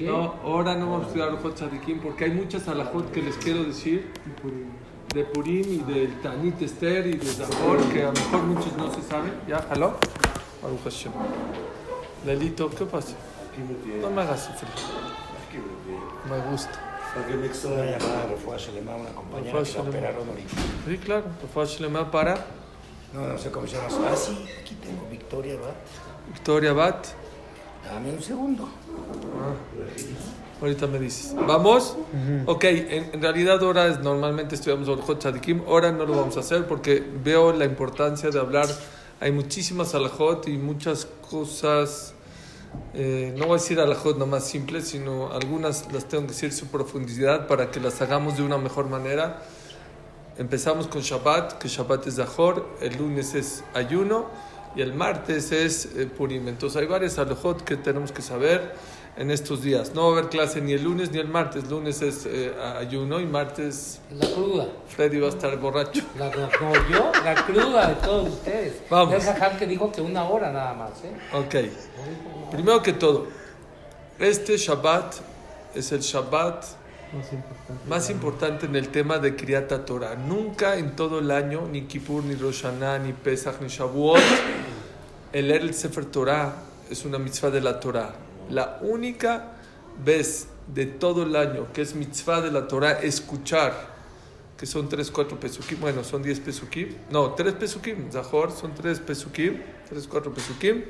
No, ahora no vamos a estudiar Alajot Tzadikim porque hay muchas alajot que les quiero decir de Purim y del Tanit Esther y de Zahor que a lo mejor muchos no se saben. ¿Ya? ¿Jaló? Baruch Hashem. Lelito, ¿qué pasa? No me hagas sufrir. Me gusta. Porque me extraña una llamada de refuerzo Shelema a una compañera Refuah que la Shelema. operaron ahorita. Sí, claro. Refuah Shelema para No, no sé cómo se llama. Ah, sí, aquí tengo Victoria, ¿va? Victoria Bat. Dame un segundo. Ahorita me dices. ¿Vamos? Ok, en, en realidad ahora es, normalmente estudiamos Orjot Tzadikim. Ahora no lo vamos a hacer porque veo la importancia de hablar. Hay muchísimas alajot y muchas cosas. eh, no voy a decir alajot nomás simples, sino algunas las tengo que decir su profundidad para que las hagamos de una mejor manera. Empezamos con Shabbat, que Shabbat es Zahor, el lunes es ayuno y el martes es eh, Purim. Entonces hay varias alajot que tenemos que saber en estos días. No va a haber clase ni el lunes ni el martes. Lunes es eh, ayuno y martes La cruda. Freddy va a estar borracho. La, no, yo, la cruda de todos ustedes. Vamos. Es Jajam que dijo que una hora nada más, ¿eh? Ok. Primero que todo, este Shabbat es el Shabbat más importante en el tema de Kriyat Torah. Nunca en todo el año, ni Kippur, ni Rosh Hashanah, ni Pesach, ni Shavuot, el leer el Sefer Torah es una mitzvah de la Torah. La única vez de todo el año que es mitzvah de la Torah escuchar, que son 3, 4 pesukim, bueno, son 10 pesukim, no, 3 pesukim, Zahor son 3 pesukim, 3, 4 pesukim,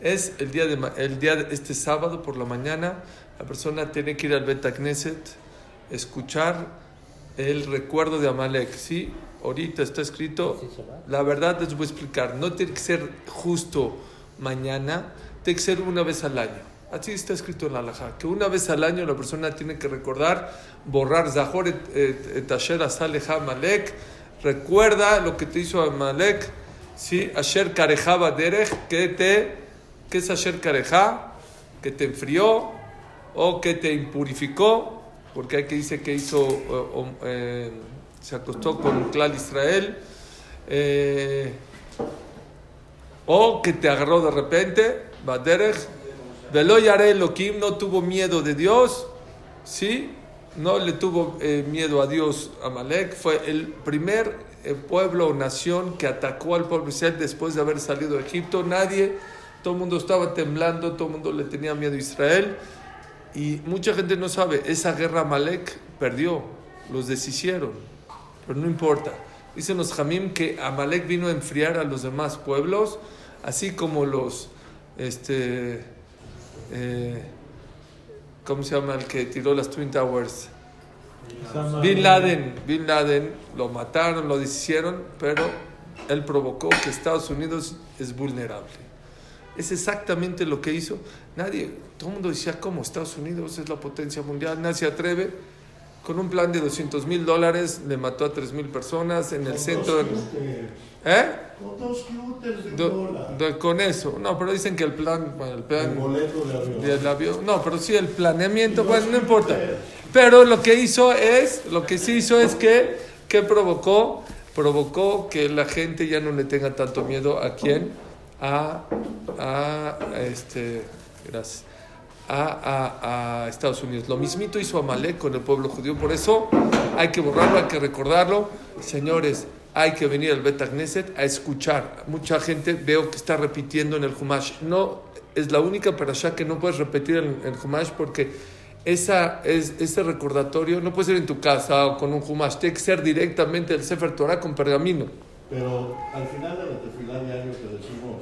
es el día, de, el día de este sábado por la mañana, la persona tiene que ir al Bet Knesset, escuchar el recuerdo de Amalek, ¿sí? Ahorita está escrito, la verdad les voy a explicar, no tiene que ser justo mañana, tiene que ser una vez al año. Así está escrito en la halajá, que una vez al año la persona tiene que recordar, borrar Zahor et, asher asaleja Amalek, recuerda lo que te hizo Amalek, ¿sí? Asher karejaba derech, que te, ¿qué es Asher kareja? Que te enfrió o que te impurificó, porque hay que dice que hizo, eh, se acostó con Clal Israel, eh, o que te agarró de repente, Baderech, Velo Yare no tuvo miedo de Dios, ¿sí? No le tuvo eh, miedo a Dios Amalek, fue el primer eh, pueblo o nación que atacó al pueblo Israel después de haber salido de Egipto. Nadie, todo el mundo estaba temblando, todo el mundo le tenía miedo a Israel. Y mucha gente no sabe, esa guerra Amalek perdió, los deshicieron, pero no importa. Dicen los Jamim que Amalek vino a enfriar a los demás pueblos, así como los, este, eh, ¿cómo se llama el que tiró las Twin Towers? Bin Laden, Bin Laden lo mataron, lo deshicieron, pero él provocó que Estados Unidos es vulnerable. Es exactamente lo que hizo. Nadie, todo el mundo decía, ¿cómo Estados Unidos es la potencia mundial? Nadie se atreve. Con un plan de 200 mil dólares le mató a 3 mil personas en el centro. ¿Eh? Con dos de Do- con eso. No, pero dicen que el plan, bueno, el El plan boleto de avión. del avión. No, pero sí el planeamiento, bueno, no importa. Pero lo que hizo es, lo que sí hizo es que, ¿qué provocó? Provocó que la gente ya no le tenga tanto miedo a quién, a, a, este, gracias, a, a- a Estados Unidos. Lo mismito hizo Amalek con el pueblo judío, por eso hay que borrarlo, hay que recordarlo. Señores, hay que venir al Bet Knesset a escuchar. Mucha gente veo que está repitiendo en el Humash. No, es la única parasha que no puedes repetir en el Humash porque esa, es, ese recordatorio no puede ser en tu casa o con un Humash, tiene que ser directamente el Sefer Torah con pergamino. Pero al final de la tefilá diario que decimos,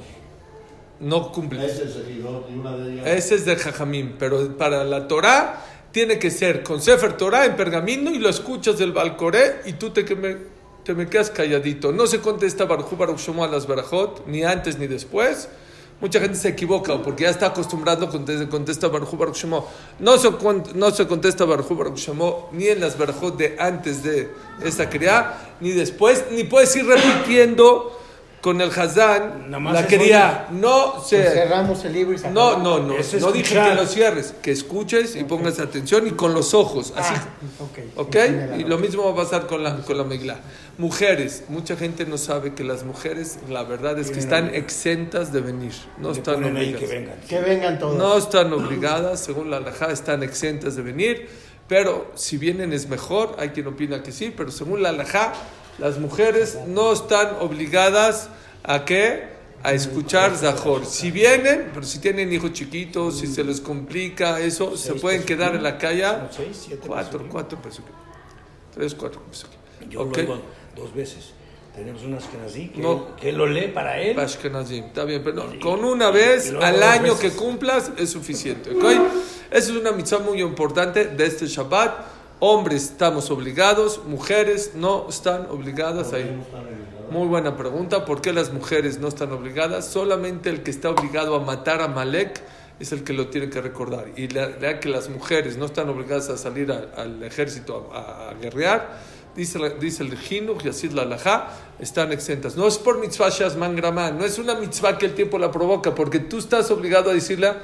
No cumple. ese seguidor y una de ellas. Ese es de Jajamín, pero para la Torah tiene que ser con Sefer Torah en pergamino y lo escuchas del Balcoré y tú te, que me, te me quedas calladito. No se contesta Baruch Baruch a las Barajot, ni antes ni después. Mucha gente se equivoca porque ya está acostumbrando contesta, contesta Baruch Baruch. No se, no se contesta Baruch Baruch ni en las Barajot de antes de esta criada, ni después, ni puedes ir repitiendo con el Hazán, la quería, no se... Cerramos el libro y se No, no, no, Es no dije que lo cierres, que escuches y pongas atención y con los ojos, así, Ah, ok. ¿ok? Tiene la Y lo mismo va a pasar con la, con la Megilá. Mujeres, mucha gente no sabe que las mujeres, la verdad es que están exentas de venir, no Le están ahí que obligadas. vengan. Que vengan todos. No están obligadas, según la alajá, están exentas de venir, pero si vienen es mejor, hay quien opina que sí, pero según la alajá, las mujeres no están obligadas a qué? A escuchar Zahor. Si vienen, pero si tienen hijos chiquitos, si se les complica eso, se pueden quedar en la calle. Cuatro, cuatro pesos. Tres, cuatro pesos. Yo dos veces. Tenemos unas que nací que, No. que lo lee para él. Ashkenazim, está bien, pero no, con una vez al año veces. que cumplas es suficiente. Esa es una mitzvah muy importante de este Shabbat. Hombres estamos obligados, mujeres no están obligadas a ir. Muy buena pregunta, ¿por qué las mujeres no están obligadas? Solamente el que está obligado a matar a Malek es el que lo tiene que recordar. Y la, la que las mujeres no están obligadas a salir a- al ejército a, guerrear, dice, dice el Jinuj y así la Alajá, están exentas. No es por mitzvah Shazman Gramán, no es una mitzvah que el tiempo la provoca, porque tú estás obligado a decirla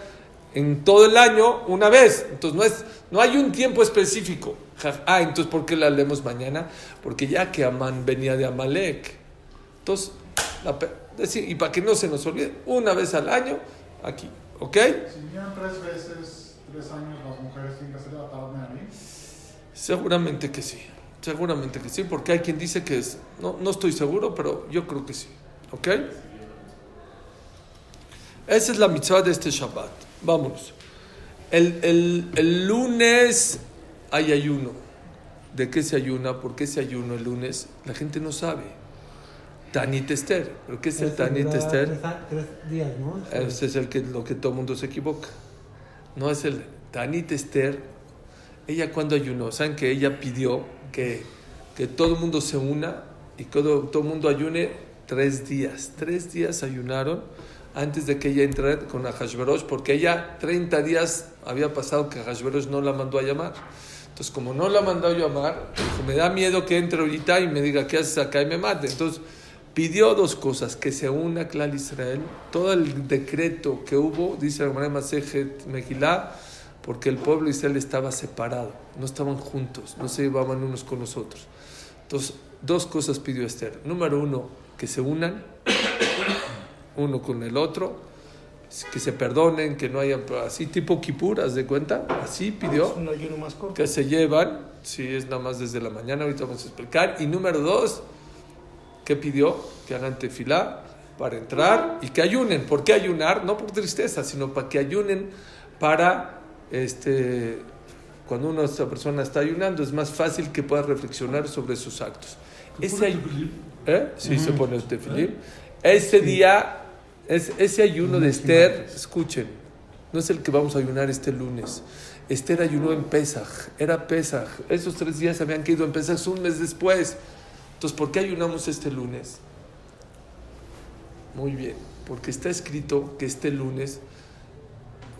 en todo el año una vez. Entonces no, es, no hay un tiempo específico. Ah, entonces ¿por qué la leemos mañana? Porque ya que Amán venía de Amalek. Entonces, la decir, y para que no se nos olvide, una vez al año, aquí, ¿ok? Si vinieron tres veces, tres años, las mujeres tienen que hacer la tarde a mí. Seguramente que sí, seguramente que sí, porque hay quien dice que es, no, no estoy seguro, pero yo creo que sí, ¿ok? Esa es la mitzvah de este Shabbat. Vámonos. El, el- el lunes hay ayuno. ¿De qué se ayuna? ¿Por qué se ayuno el lunes? La gente no sabe. Tanit Esther. ¿Pero qué es el Tanit Esther? Tres, días, ¿no? Ese es el que, lo que todo el mundo se equivoca. No es el Tanit Esther. Ella cuando ayunó, ¿saben que ella pidió que, que todo el mundo se una y que todo, todo el mundo ayune tres días? Tres días ayunaron antes de que ella entrara con Ahashverosh, porque ella 30 días había pasado que Ahashverosh no la mandó a llamar. Entonces, como no la mandó a llamar, dijo, me da miedo que entre ahorita y me diga, ¿qué haces acá? y me mate. Entonces, pidió dos cosas, que se una Clal Israel, todo el decreto que hubo, dice la Masejet Megilá, porque el pueblo de Israel estaba separado, no estaban juntos, no se llevaban unos con los otros. Entonces, dos cosas pidió Esther. Número uno, que se unan uno con el otro, que se perdonen, que no haya, así tipo Kippur, ¿haz de cuenta? Así pidió Es un ayuno más corto. que se llevan, si es nada más desde la mañana, ahorita vamos a explicar. Y número dos, ¿qué pidió? Que hagan tefilá para entrar y que ayunen. ¿Por qué ayunar? No por tristeza, sino para que ayunen para, este, cuando una esta persona está ayunando, es más fácil que pueda reflexionar sobre sus actos. Ese, ¿Eh? Sí, se pone el tefilín. Ese día, es, ese ayuno de Esther, escuchen, no es el que vamos a ayunar este lunes. Esther ayunó en Pesaj, era Pesaj. Esos tres días habían caído en Pesaj un mes después. Entonces, ¿por qué ayunamos este lunes? Muy bien, porque está escrito que este lunes,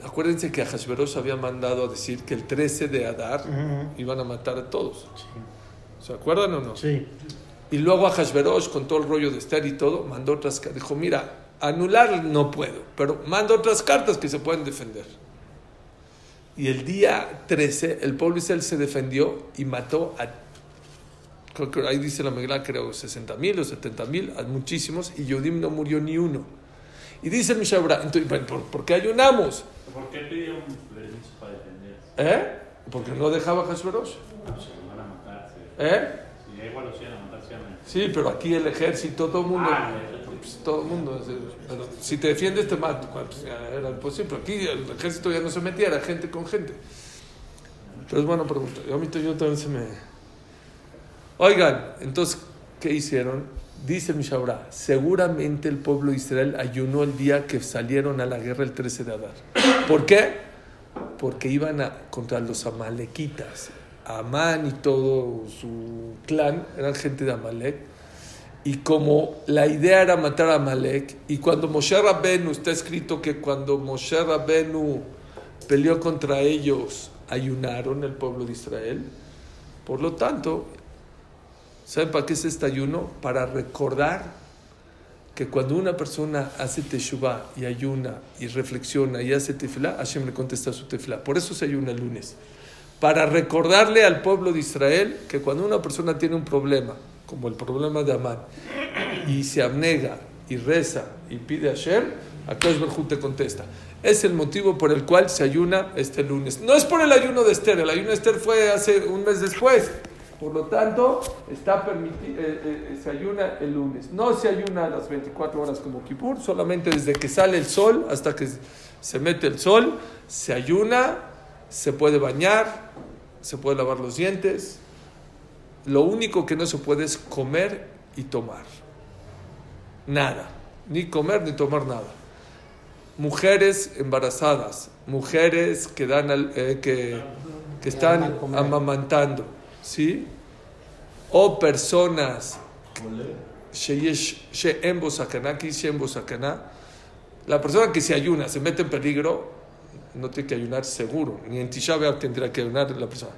acuérdense que Hashverosh había mandado a decir que el 13 de Adar iban a matar a todos. ¿Se acuerdan o no? Sí. Y luego a Hashverosh, con todo el rollo de Esther y todo, mandó otras. Dijo, mira, anular no puedo, pero mando otras cartas que se pueden defender. Y el día 13, el pueblo Israel se defendió y mató a, creo que ahí dice la Megilá, creo, 60 mil o 70 mil, a muchísimos, y Yodim no murió ni uno. Y dice el Mishabra, entonces, ¿por, por qué ayunamos? ¿Por qué pidieron permiso para defender? ¿Eh? Porque no dejaba Hashverosh. Ah, pues, se a matar. sí. ¿Eh? Si igual los iban a matar, se iban a- Sí, pero aquí el ejército, todo el mundo, Ah. Pues, todo el mundo, si te defiendes te mato, pues, era imposible, aquí el ejército ya no se metía, era gente con gente. Pero es buena pregunta, yo yo también se me... Oigan, entonces, ¿qué hicieron? Dice Mishabra, seguramente el pueblo de Israel ayunó el día que salieron a la guerra el 13 de Adar. ¿Por qué? Porque iban a, contra los amalequitas. Amán y todo su clan eran gente de Amalek. Y como la idea era matar a Amalek, y cuando Moshe Rabbenu, está escrito que cuando Moshe Rabbenu peleó contra ellos, ayunaron el pueblo de Israel. Por lo tanto, ¿saben para qué es este ayuno? Para recordar que cuando una persona hace teshuvah y ayuna y reflexiona y hace tefilá, Hashem le contesta su tefilá. Por eso se ayuna el lunes. Para recordarle al pueblo de Israel que cuando una persona tiene un problema, como el problema de Amán, y se abnega y reza y pide a Hashem, Akash Barjú te contesta. Es el motivo por el cual se ayuna este lunes. No es por el ayuno de Esther, el ayuno de Esther fue hace un mes después. Por lo tanto, está permitido, se ayuna el lunes. No se ayuna a las 24 horas como Kippur, solamente desde que sale el sol hasta que se mete el sol, se ayuna, se puede bañar, se puede lavar los dientes. Lo único que no se puede es comer y tomar. Nada. Ni comer ni tomar nada. Mujeres embarazadas, mujeres que, dan al- eh, que, que están amamantando, ¿sí? O personas. La persona que se ayuna, se mete en peligro, no tiene que ayunar seguro. Ni en Tisha B'Av tendría que ayunar la persona.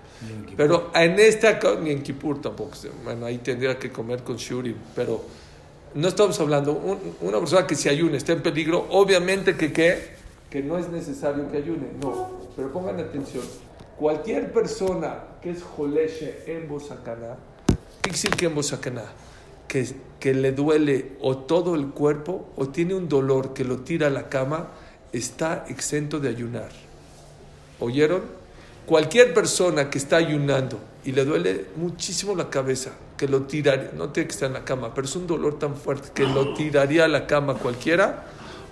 Pero en esta, ni en Kippur tampoco. Bueno, ahí tendría que comer con Shurim. Pero no estamos hablando, un- una persona que se ayune, está en peligro, obviamente que, ¿qué? que no es necesario que ayune. No, pero pongan atención. Cualquier persona que es Joleshe en Bosakana, Ixil que en Bosakana, que, que le duele o todo el cuerpo o tiene un dolor que lo tira a la cama, está exento de ayunar. ¿Oyeron? Cualquier persona que está ayunando y le duele muchísimo la cabeza, que lo tiraría, no tiene que estar en la cama, pero es un dolor tan fuerte que lo tiraría a la cama cualquiera,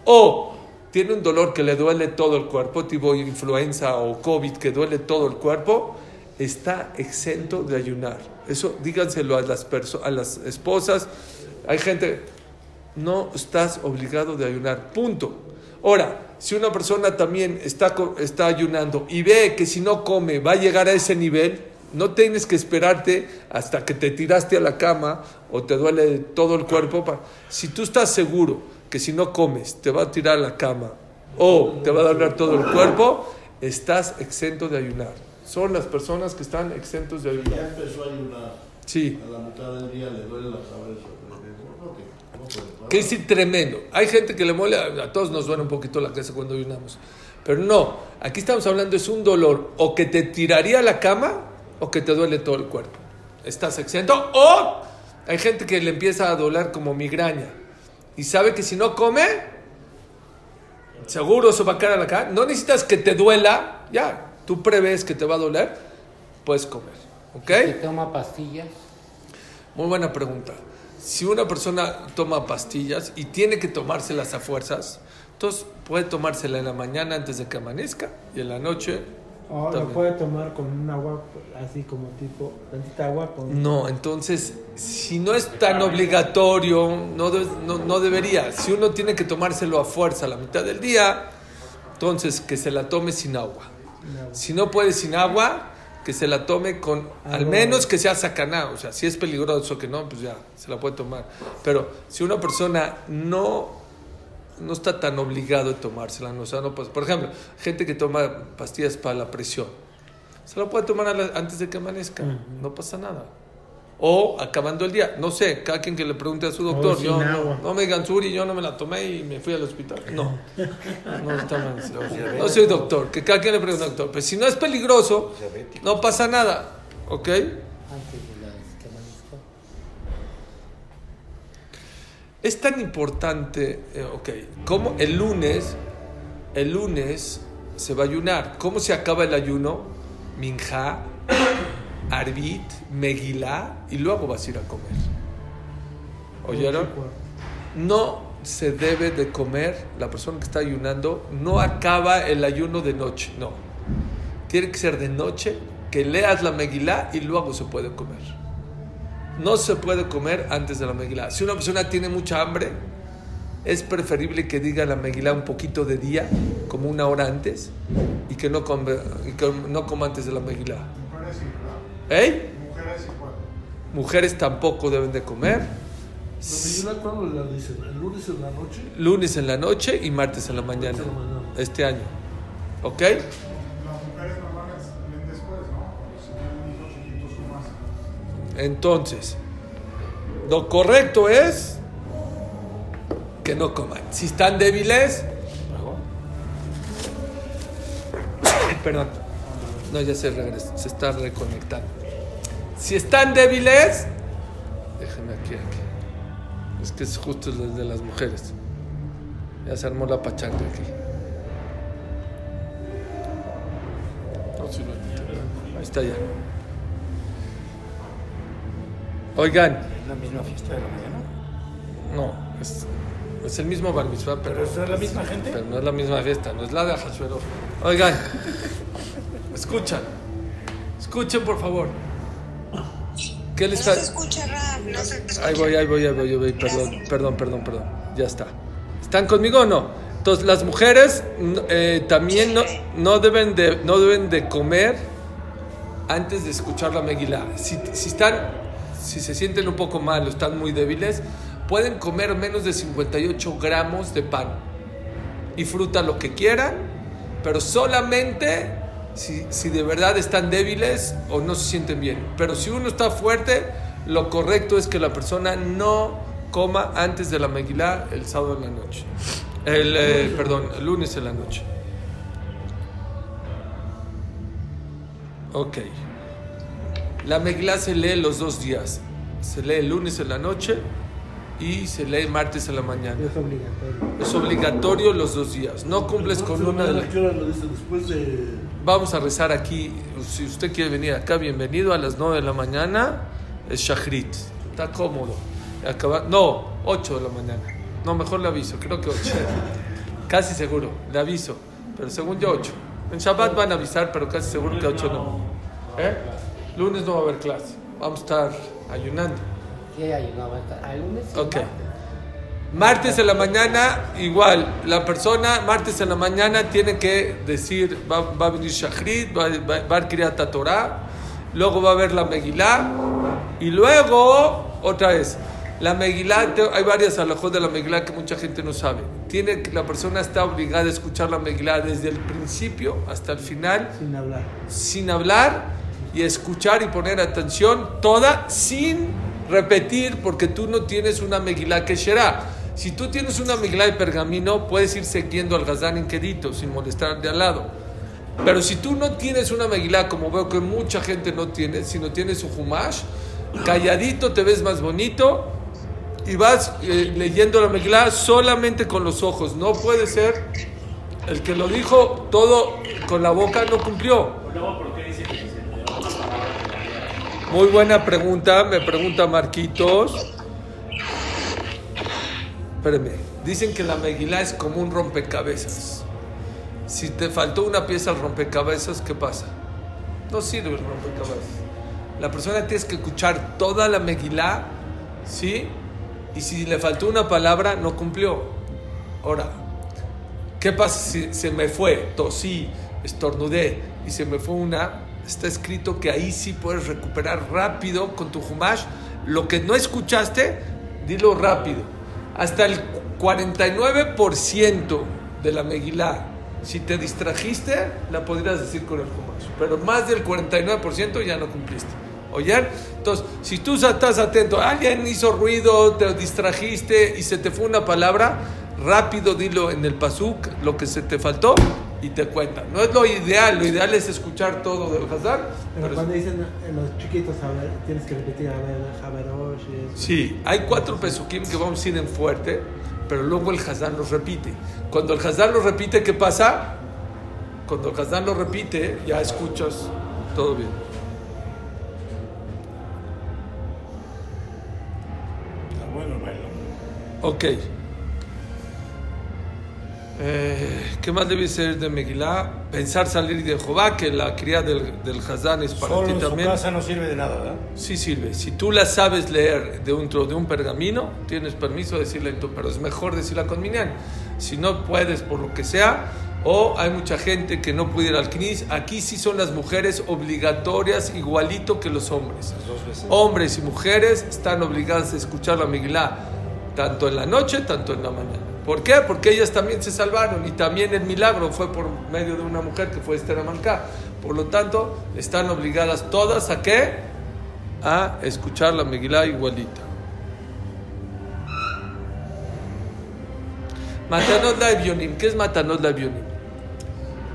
o tiene un dolor que le duele todo el cuerpo, tipo influenza o COVID, que duele todo el cuerpo, está exento de ayunar. Eso díganselo a las, a las esposas. Hay gente, no estás obligado de ayunar, punto. Ahora, si una persona también está, está ayunando y ve que si no come va a llegar a ese nivel, no tienes que esperarte hasta que te tiraste a la cama o te duele todo el cuerpo. Si tú estás seguro que si no comes te va a tirar a la cama o te va a doler todo el cuerpo, estás exento de ayunar. Son las personas que están exentos de Ya ayunar. empezó a ayunar. Sí. A la mitad del día le duele la cabeza. Que- decir, tremendo. Hay gente que le mole, a todos nos duele un poquito la cabeza cuando ayunamos. Pero no, aquí estamos hablando es un dolor o que te tiraría a la cama o que te duele todo el cuerpo. Estás exento. O hay gente que le empieza a doler como migraña y sabe que si no come, seguro se va a caer a la cama. No necesitas que te duela, ya, tú prevés que te va a doler, puedes comer. ¿Ok? Que toma pastillas. Muy buena pregunta. Si una persona toma pastillas y tiene que tomárselas a fuerzas, entonces puede tomársela en la mañana antes de que amanezca y en la noche. O lo puede tomar con un agua así como tipo, tantita agua con... No, entonces, si no es tan obligatorio, no, de- no, no debería. Si uno tiene que tomárselo a fuerza a la mitad del día, entonces que se la tome sin agua. Si no puede sin agua, que se la tome con, al Agua. menos que sea sacaná. O sea, si es peligroso que no, pues ya, se la puede tomar. Pero si una persona no, no está tan obligado a tomársela, no, o sea, no pasa- por ejemplo, gente que toma pastillas para la presión, se la puede tomar la- antes de que amanezca, no pasa nada. O acabando el día, no sé, cada quien que le pregunte a su doctor, yo no, me digan Suri, yo no me la tomé y me fui al hospital. No, no está mal. No soy doctor, que cada quien le pregunte al doctor. Pero si no es peligroso, no pasa nada, ¿ok? Antes de la que amanezca. Es tan importante, eh, ok, como el lunes, el lunes se va a ayunar. ¿Cómo se acaba el ayuno? Minja, Arbit, Megilá y luego vas a ir a comer. ¿Oyeron? No se debe de comer, la persona que está ayunando no acaba el ayuno de noche, no. Tiene que ser de noche, que leas la Megilá y luego se puede comer. No se puede comer antes de la Megilá. Si una persona tiene mucha hambre, es preferible que diga la Megilá un poquito de día, como una hora antes, y que no, come, y que no coma antes de la Megilá. ¿Eh? Mujeres pueden. Mujeres tampoco deben de comer. ¿La cuándo la dicen? ¿El lunes en la noche? Lunes en la noche y martes en la mañana. en la mañana. Este año. ¿Ok? Las mujeres normales después, ¿no? Si tienen hijos chiquitos o más. Entonces, lo correcto es que no coman. Si están débiles, perdón, no, ya se regresa, se está reconectando. Si están débiles, déjenme aquí, aquí. Es que es justo el de las mujeres. Ya se armó la pachanga aquí. Ahí está ya. Oigan, ¿Es la misma fiesta de la mañana? no, es, es el mismo bar mitzvah, pero, ¿Pero es la misma gente? pero no es la misma fiesta, no es la de Ahasuerus. Oigan, escuchan, escuchen por favor. ¿Qué les No está...? se escucha rap, no se escucha. Ahí voy, ahí voy, ahí voy, ahí voy. Perdón, perdón, perdón, perdón. Ya está. ¿Están conmigo o no? Entonces, las mujeres eh, también no, no, deben de, no deben de comer antes de escuchar la Megilá. Si, si están, si se sienten un poco mal o están muy débiles, pueden comer menos de 58 gramos de pan y fruta lo que quieran, pero solamente si, si de verdad están débiles o no se sienten bien. Pero si uno está fuerte, lo correcto es que la persona no coma antes de la Megilá el sábado en la noche. El, eh, perdón, el lunes en la noche. Ok. La Megilá se lee los dos días. Se lee el lunes en la noche y se lee martes en la mañana. Es obligatorio. Es obligatorio los dos días. No cumples con una de ¿A las... Después de. Vamos a rezar aquí. Si usted quiere venir acá, bienvenido a las 9 de la mañana. Es Shachrit. Está cómodo. Acaba- No, 8 de la mañana. No, mejor le aviso. Creo que 8. casi seguro. Le aviso. Pero según yo, 8. En Shabbat van a avisar, pero casi seguro que 8 no. ¿Eh? Lunes no va a haber clase. Vamos a estar ayunando. Sí, ayunaba el lunes. Ok. Martes. En la mañana, igual, la persona martes en la mañana tiene que decir, va, va a venir Shachrit, va, va, va a adquirir Torah, luego va a ver la Megilá, y luego, otra vez, la Megilá, hay varias alajos de la Megilá que mucha gente no sabe. Tiene, la persona está obligada a escuchar la Megilá desde el principio hasta el final, Sin hablar. sin hablar y escuchar y poner atención toda sin repetir porque tú no tienes una Megilá que será. Si tú tienes una Megilá de pergamino, puedes ir siguiendo al Gazán en quedito sin molestar de al lado. Pero si tú no tienes una Megilá, como veo que mucha gente no tiene, sino tienes su Humash, calladito te ves más bonito y vas eh, leyendo la Megilá solamente con los ojos. No puede ser el que lo dijo todo con la boca no cumplió. Muy buena pregunta, me pregunta Marquitos. Espérame, dicen que la Megilá es como un rompecabezas. Si te faltó una pieza al rompecabezas, ¿qué pasa? No sirve el rompecabezas. La persona tiene que escuchar toda la Megilá, ¿sí? Y si le faltó una palabra, no cumplió. Ahora, ¿Qué pasa si se me fue? Tosí, estornudé y se me fue una. Está escrito que ahí sí puedes recuperar rápido con tu Humash. Lo que no escuchaste, dilo rápido. Hasta el 49% de la Megilá, si te distrajiste, la podrías decir con el Humash. Pero más del 49% ya no cumpliste. ¿Oyen? Entonces, si tú estás atento, alguien hizo ruido, te distrajiste y se te fue una palabra, rápido dilo en el pasuk lo que se te faltó y te cuentan. No es lo ideal, lo ideal es escuchar todo del Hazar. Pero pero cuando dicen eh, los chiquitos, tienes que repetir, a ver, Javerosh y eso. Sí, hay cuatro pesukim que vamos a ir en fuerte, pero luego el Hazán los repite. Cuando el Hazán los repite, ¿qué pasa? Cuando el Hazán lo repite, ya escuchas todo bien. Está bueno baile. Ok. Eh, ¿Qué más debe ser de Megilá? Pensar salir de Jehová, que la cría del, del Hazán es para Solo ti en su también. casa no sirve de nada, ¿verdad? Sí sirve. Si tú la sabes leer dentro de un pergamino, tienes permiso de decirla en tu, pero es mejor decirla con minyan. Si no puedes por lo que sea, o hay mucha gente que no puede ir al aquí sí son las mujeres obligatorias igualito que los hombres. Dos veces. Hombres y mujeres están obligadas a escuchar la Megilá tanto en la noche, tanto en la mañana. ¿Por qué? Porque ellas también se salvaron y también el milagro fue por medio de una mujer que fue Esther Amalcá. Por lo tanto, están obligadas todas a qué? A escuchar la Megilá igualita. Matanot la Evionim. ¿Qué es Matanot la?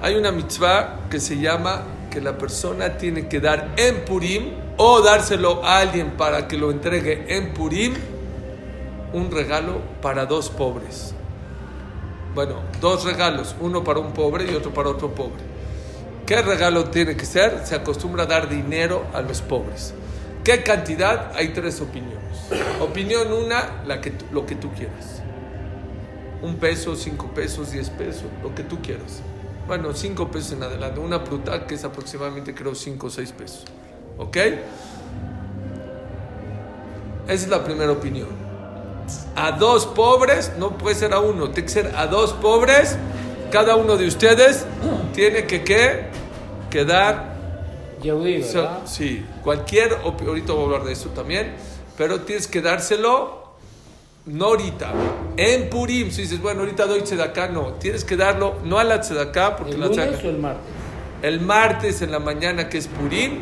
Hay una mitzvah que se llama que la persona tiene que dar en Purim o dárselo a alguien para que lo entregue en Purim un regalo para dos pobres. Bueno, dos regalos, uno para un pobre y otro para otro pobre. ¿Qué regalo tiene que ser? Se acostumbra a dar dinero a los pobres. ¿Qué cantidad? Hay tres opiniones. Opinión una, lo que tú quieras. Un peso, cinco pesos, diez pesos, lo que tú quieras. Bueno, cinco pesos en adelante. Una fruta que es aproximadamente, creo, cinco o seis pesos. ¿Ok? Esa es la primera opinión. A dos pobres, no puede ser a uno, tiene que ser a dos pobres. Cada uno de ustedes tiene que, ¿qué? que dar Yehudi, So- ¿verdad? sí, cualquier, ahorita voy a hablar de eso también, pero tienes que dárselo, no ahorita, en Purim, si dices, bueno, ahorita doy tzedaká, no, tienes que darlo, no a la tzedaká, porque ¿El la lunes tzedaká- o el martes? el martes en la mañana que es Purim,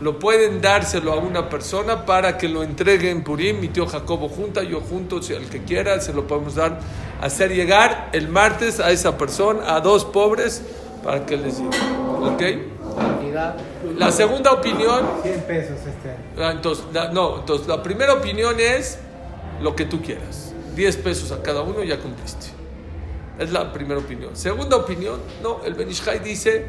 lo pueden dárselo a una persona para que lo entregue en Purim, mi tío Jacobo junta, yo junto, si el que quiera, se lo podemos dar, hacer llegar el martes a esa persona, a dos pobres, para que les llegue, ¿ok? La segunda opinión 100 pesos este año. Ah, Entonces, la, no, entonces, la primera opinión es lo que tú quieras. 10 pesos a cada uno ya cumpliste. Es la primera opinión. Segunda opinión, no, el Benishai dice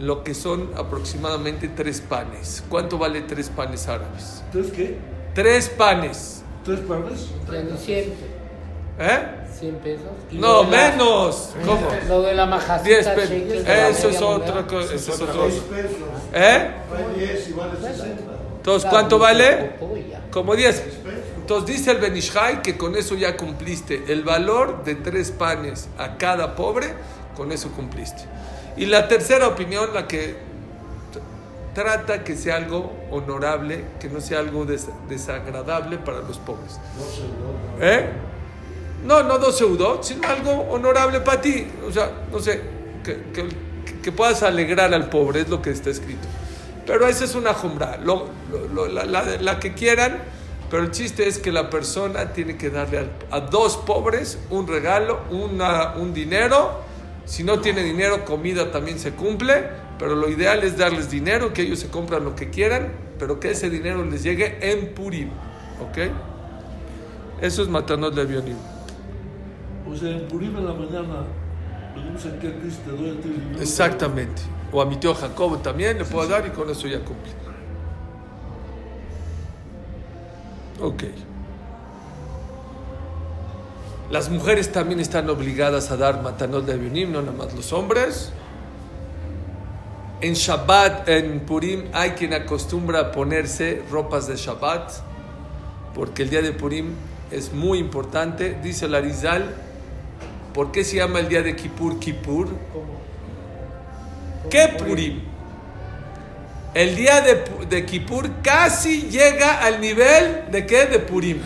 lo que son aproximadamente tres panes. ¿Cuánto vale tres panes árabes? ¿Entonces qué? Tres panes. ¿Tres panes? Entre 100, ¿Eh? 100 pesos. No, la- menos. ¿Cómo? Lo de la majacita. 10 pesos. Eso es otra cosa. Eso es otro. 6 pesos. ¿Eh? Hay 10 y vale 60. Entonces, ¿cuánto vale? Como 10. Entonces dice el Benishai que con eso ya cumpliste. El valor de tres panes a cada pobre, con eso cumpliste. Y la tercera opinión, la que trata que sea algo honorable, que no sea algo des- desagradable para los pobres. ¿Eh? No, no dos seudot, sino algo honorable para ti. O sea, no sé, que, que- que puedas alegrar al pobre, es lo que está escrito. Pero esa es una jumbra, lo, lo- lo- la, la- la que quieran, pero el chiste es que la persona tiene que darle al- a dos pobres un regalo, una, un dinero. Si no tiene dinero, comida también se cumple, pero lo ideal es darles dinero, que ellos se compran lo que quieran, pero que ese dinero les llegue en Purim. ¿Ok? Eso es Matanot de Bionim. O sea, en Purim en la mañana. Exactamente. O a mi tío Jacobo también le puedo dar y con eso ya cumple. Ok. Las mujeres también están obligadas a dar matanot de Bionim, no nada más los hombres. En Shabbat, en Purim, hay quien acostumbra a ponerse ropas de Shabbat, porque el día de Purim es muy importante. Dice el Arizal, ¿por qué se llama el día de Kippur Kippur? ¿Qué Purim? El día de, de Kippur casi llega al nivel de qué? De Purim.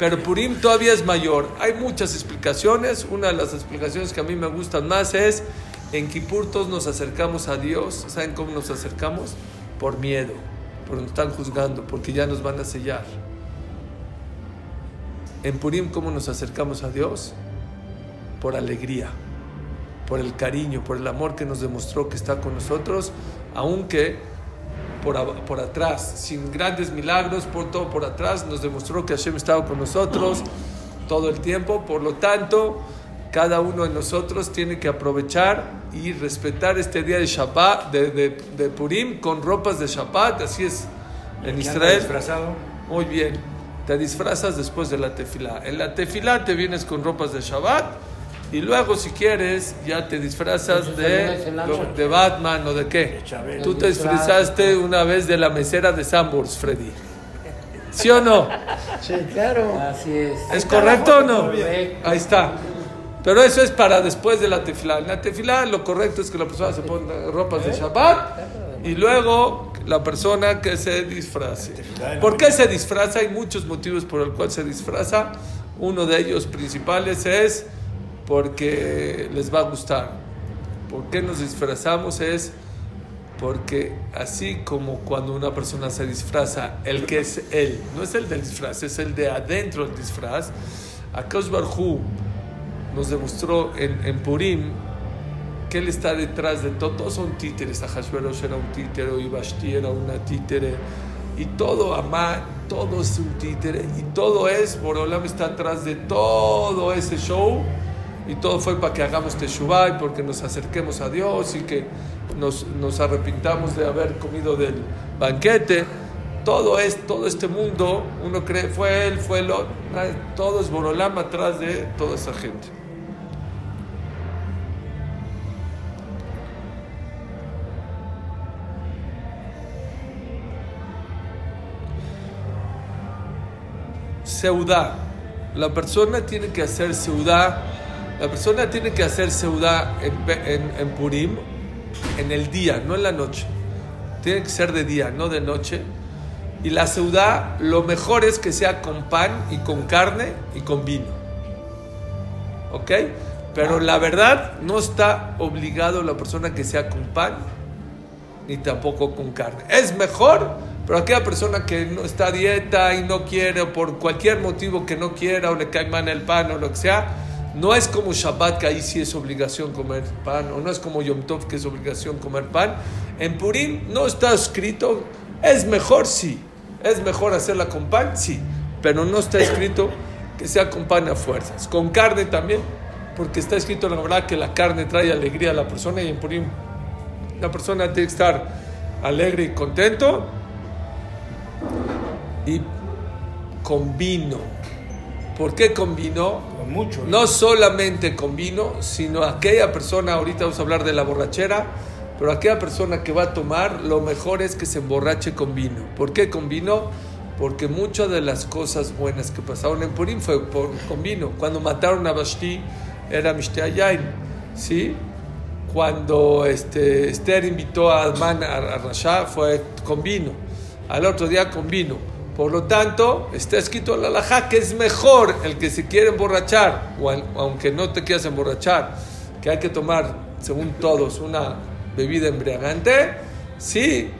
Pero Purim todavía es mayor. Hay muchas explicaciones. Una de las explicaciones que a mí me gustan más es en Kippur todos nos acercamos a Dios. ¿Saben cómo nos acercamos? Por miedo, porque nos están juzgando, porque ya nos van a sellar. En Purim, ¿cómo nos acercamos a Dios? Por alegría por el cariño, por el amor que nos demostró que está con nosotros, aunque por, por atrás, sin grandes milagros, por todo por atrás, nos demostró que Hashem estaba con nosotros todo el tiempo. Por lo tanto, cada uno de nosotros tiene que aprovechar y respetar este día de Shabbat, de, de, de Purim, con ropas de Shabbat, así es en ¿Qué anda Israel. disfrazado? Muy bien. Te disfrazas después de la tefilá. En la tefilá te vienes con ropas de Shabbat y luego si quieres ya te disfrazas de, lo- de Batman o de qué. De. Tú te disfrazaste una vez de la mesera de Sambors, Freddy. ¿Sí o no? Sí, claro. Así es. ¿Es correcto o no? Ahí está. Pero eso es para después de la tefilá. En la tefilá lo correcto es que la persona se ponga ropas de Shabbat y luego la persona que se disfrace. ¿Por qué se disfraza? Hay muchos motivos por el cual se disfraza. Uno de ellos principales es porque les va a gustar. ¿Por qué nos disfrazamos? Es porque así como cuando una persona se disfraza, el que es él, no es el del disfraz, es el de adentro del disfraz, Akash Barhu nos demostró en, en Purim que él está detrás de todo. Todos son títeres. Ahashverosh era un títere, y Vashti era una títere. Y todo Amán, todo es un títere. Y todo es, Borolam está atrás de todo ese show. Y todo fue para que hagamos Teshuvah y porque nos acerquemos a Dios y que nos, arrepintamos de haber comido del banquete. Todo es, todo este mundo, uno cree, fue él, fue el otro. Todo es Borolam atrás de toda esa gente. Seudá. La persona tiene que hacer Seudá. La persona tiene que hacer Seudá en, en, en Purim en el día, no en la noche. Tiene que ser de día, no de noche. Y la Seudá, lo mejor es que sea con pan y con carne y con vino. ¿Ok? Pero la verdad, no está obligado la persona que sea con pan ni tampoco con carne. Es mejor pero aquella persona que no está a dieta y no quiere, o por cualquier motivo que no quiera, o le cae mal el pan o lo que sea, no es como Shabbat, que ahí sí es obligación comer pan, o no es como Yom Tov, que es obligación comer pan. En Purim no está escrito, es mejor sí, es mejor hacerla con pan, sí, pero no está escrito que sea con pan a fuerzas. Con carne también, porque está escrito en la verdad que la carne trae alegría a la persona y en Purim la persona tiene que estar alegre y contento y con vino. ¿Por qué con vino? Mucho. No solamente con vino, sino aquella persona, ahorita vamos a hablar de la borrachera, pero aquella persona que va a tomar, lo mejor es que se emborrache con vino. ¿Por qué con vino? Porque muchas de las cosas buenas que pasaron en Purim fue por- con vino. Cuando mataron a Vashti, era Mishte ¿sí? Cuando este, Esther invitó a Adman a, a fue con vino. Al otro día con vino. Por lo tanto, está escrito en la alajá que es mejor el que se quiere emborrachar, o aunque no te quieras emborrachar, que hay que tomar, según todos, una bebida embriagante, sí,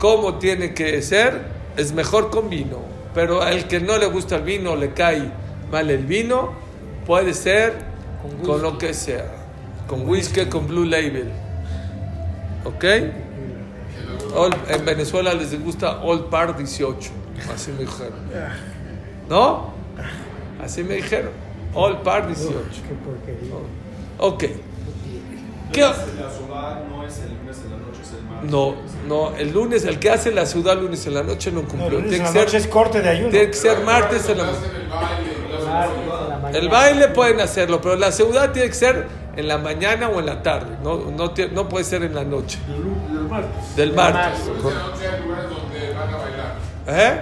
como tiene que ser, es mejor con vino. Pero al que no le gusta el vino, le cae mal el vino, puede ser Con con, lo whisky. que sea. Con whisky, con blue label. ¿Ok? All- en Venezuela les gusta Old Par 18. Así me dijeron. ¿No? Así me dijeron. Old Par 18. Qué porquería. Ok. ¿Qué? La ciudad no es el lunes en la noche, es el martes. No, no, el lunes, el que hace la ciudad lunes en la noche no No, cumplió. el lunes tiene, en la que noche ser, es corte de ayuno. tiene que ser martes en la mañana. el baile, pueden hacerlo, pero la ciudad tiene que ser en la mañana o en la tarde. No, no, no puede ser en la noche. Del martes. Del martes. Esta noche hay lugares donde van a bailar. ¿Eh?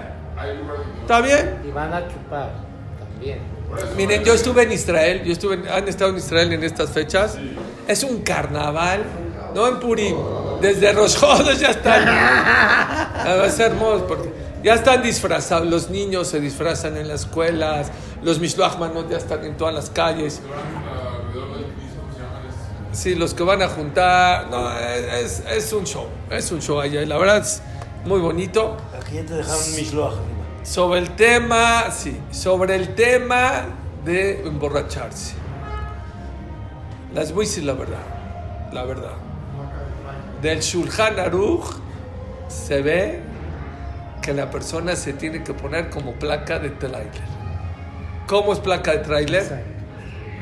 ¿Está bien? Y van a chupar también. Miren, yo estuve en Israel, yo estuve, en- han estado en Israel en estas fechas. Es un carnaval, no en Purim. Desde Rosh Chodesh ya están. Va a ser hermoso porque ya están disfrazados. Los niños se disfrazan en las escuelas, los Mishloach Manot ya están en todas las calles. Sí, los que van a juntar, no, es, es un show, es un show allá y la verdad es muy bonito. Aquí ya te dejaron un mishloach arriba. Sobre el tema, sí, sobre el tema de emborracharse. Les voy a decir la verdad, la verdad. Del Shulchan Aruch se ve que la persona se tiene que poner como placa de trailer. ¿Cómo es placa de trailer?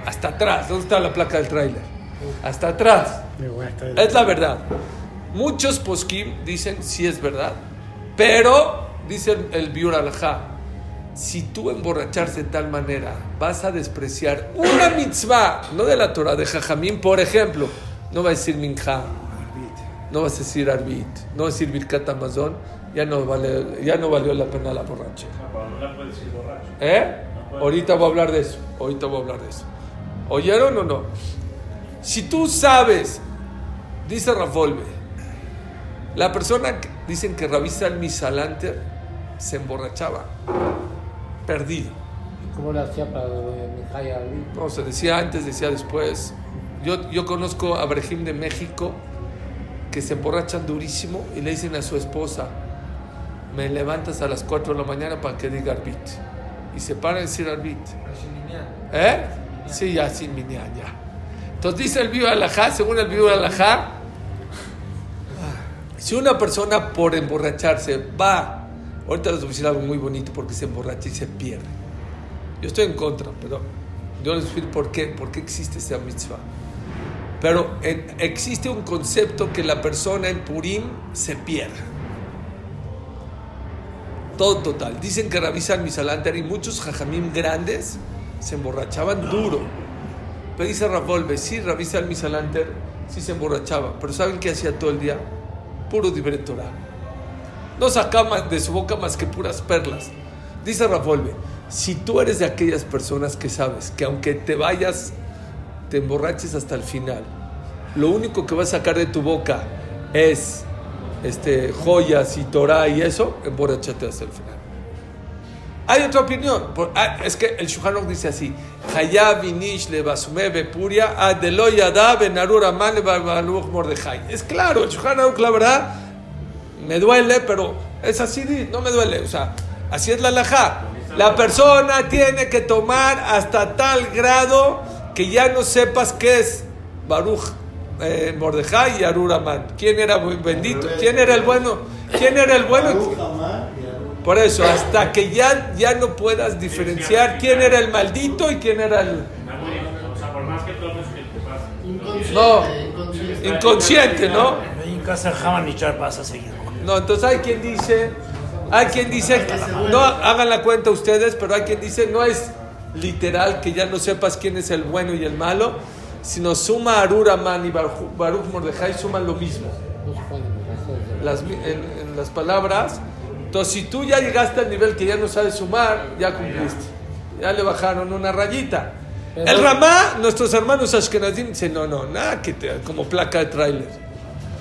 Hasta atrás. ¿Dónde está la placa del trailer? Hasta atrás. Es la verdad. Muchos poskim dicen sí es verdad, pero dice el, el Biur Alajá, si tú emborracharse de tal manera vas a despreciar una mitzvah, no de la Torah, de Jajamín, por ejemplo, no va a decir Minja, no vas a decir Arbit, no vas a decir Birkat Amazon, ya no, vale, ya no valió la pena la borrachera. ¿Eh? Ahorita voy a hablar de eso. Ahorita voy a hablar de eso. ¿Oyeron o no? Si tú sabes, dice Rafolve, la persona que dicen que Rabisa el Misalanter se emborrachaba, perdido. ¿Cómo lo hacía para Mijay Ali? No, se decía antes, decía después. Yo, yo conozco a Brejim de México que se emborrachan durísimo y le dicen a su esposa, me levantas a las 4 de la mañana para que diga Arbit. Y se para a decir Arbit. ¿Eh? Sí, ya, sin minyan, ya. Entonces dice el Viva Alajá, según el Viva Alajá, si una persona por emborracharse va, ahorita les voy a decir algo muy bonito porque se emborracha y se pierde. Yo estoy en contra, pero yo les voy a decir por qué, por qué existe esa mitzvah. Pero en- existe un concepto que la persona en Purim se pierde. Todo total. Dicen que Rabizan Misalanter y muchos jajamim grandes se emborrachaban duro. Pero dice Ravolve, sí, Rabizan Misalanter sí se emborrachaba. Pero ¿saben qué hacía todo el día? Puro Torah. No sacaba de su boca más que puras perlas. Dice Ravolve, si tú eres de aquellas personas que sabes que aunque te vayas, te emborraches hasta el final, lo único que vas a sacar de tu boca es este, joyas y Torah y eso, emborrachate hasta el final. Hay otra opinión. Por- ah, es que el Aruch dice así. Es claro, el Aruch, la verdad, me duele, pero es así, no me duele. O sea, así es la alajá. La persona tiene que tomar hasta tal grado que ya no sepas qué es Baruch eh, Mordejai y Arur Amán. ¿Quién era bendito? ¿Quién era el bueno? ¿Quién era el bueno? Por eso, hasta que ya, ya no puedas diferenciar quién era el maldito y quién era el... O sea, por más que tomes que te pasa. Inconsciente, No. inconsciente. ¿no? En casa jamás ni char pasa seguido. No, entonces hay quien dice, hay quien dice, no hagan la cuenta ustedes, pero hay quien dice, no es literal que ya no sepas quién es el bueno y el malo, sino suma Arur Amán y Baruch, Baruch Mordejai suman lo mismo. Las en las palabras. Entonces, si tú ya llegaste al nivel que ya no sabes sumar, ya cumpliste. Ya le bajaron una rayita. Pero- El Ramá, nuestros hermanos Ashkenazim dicen, no, no, nada que te, como placa de tráiler.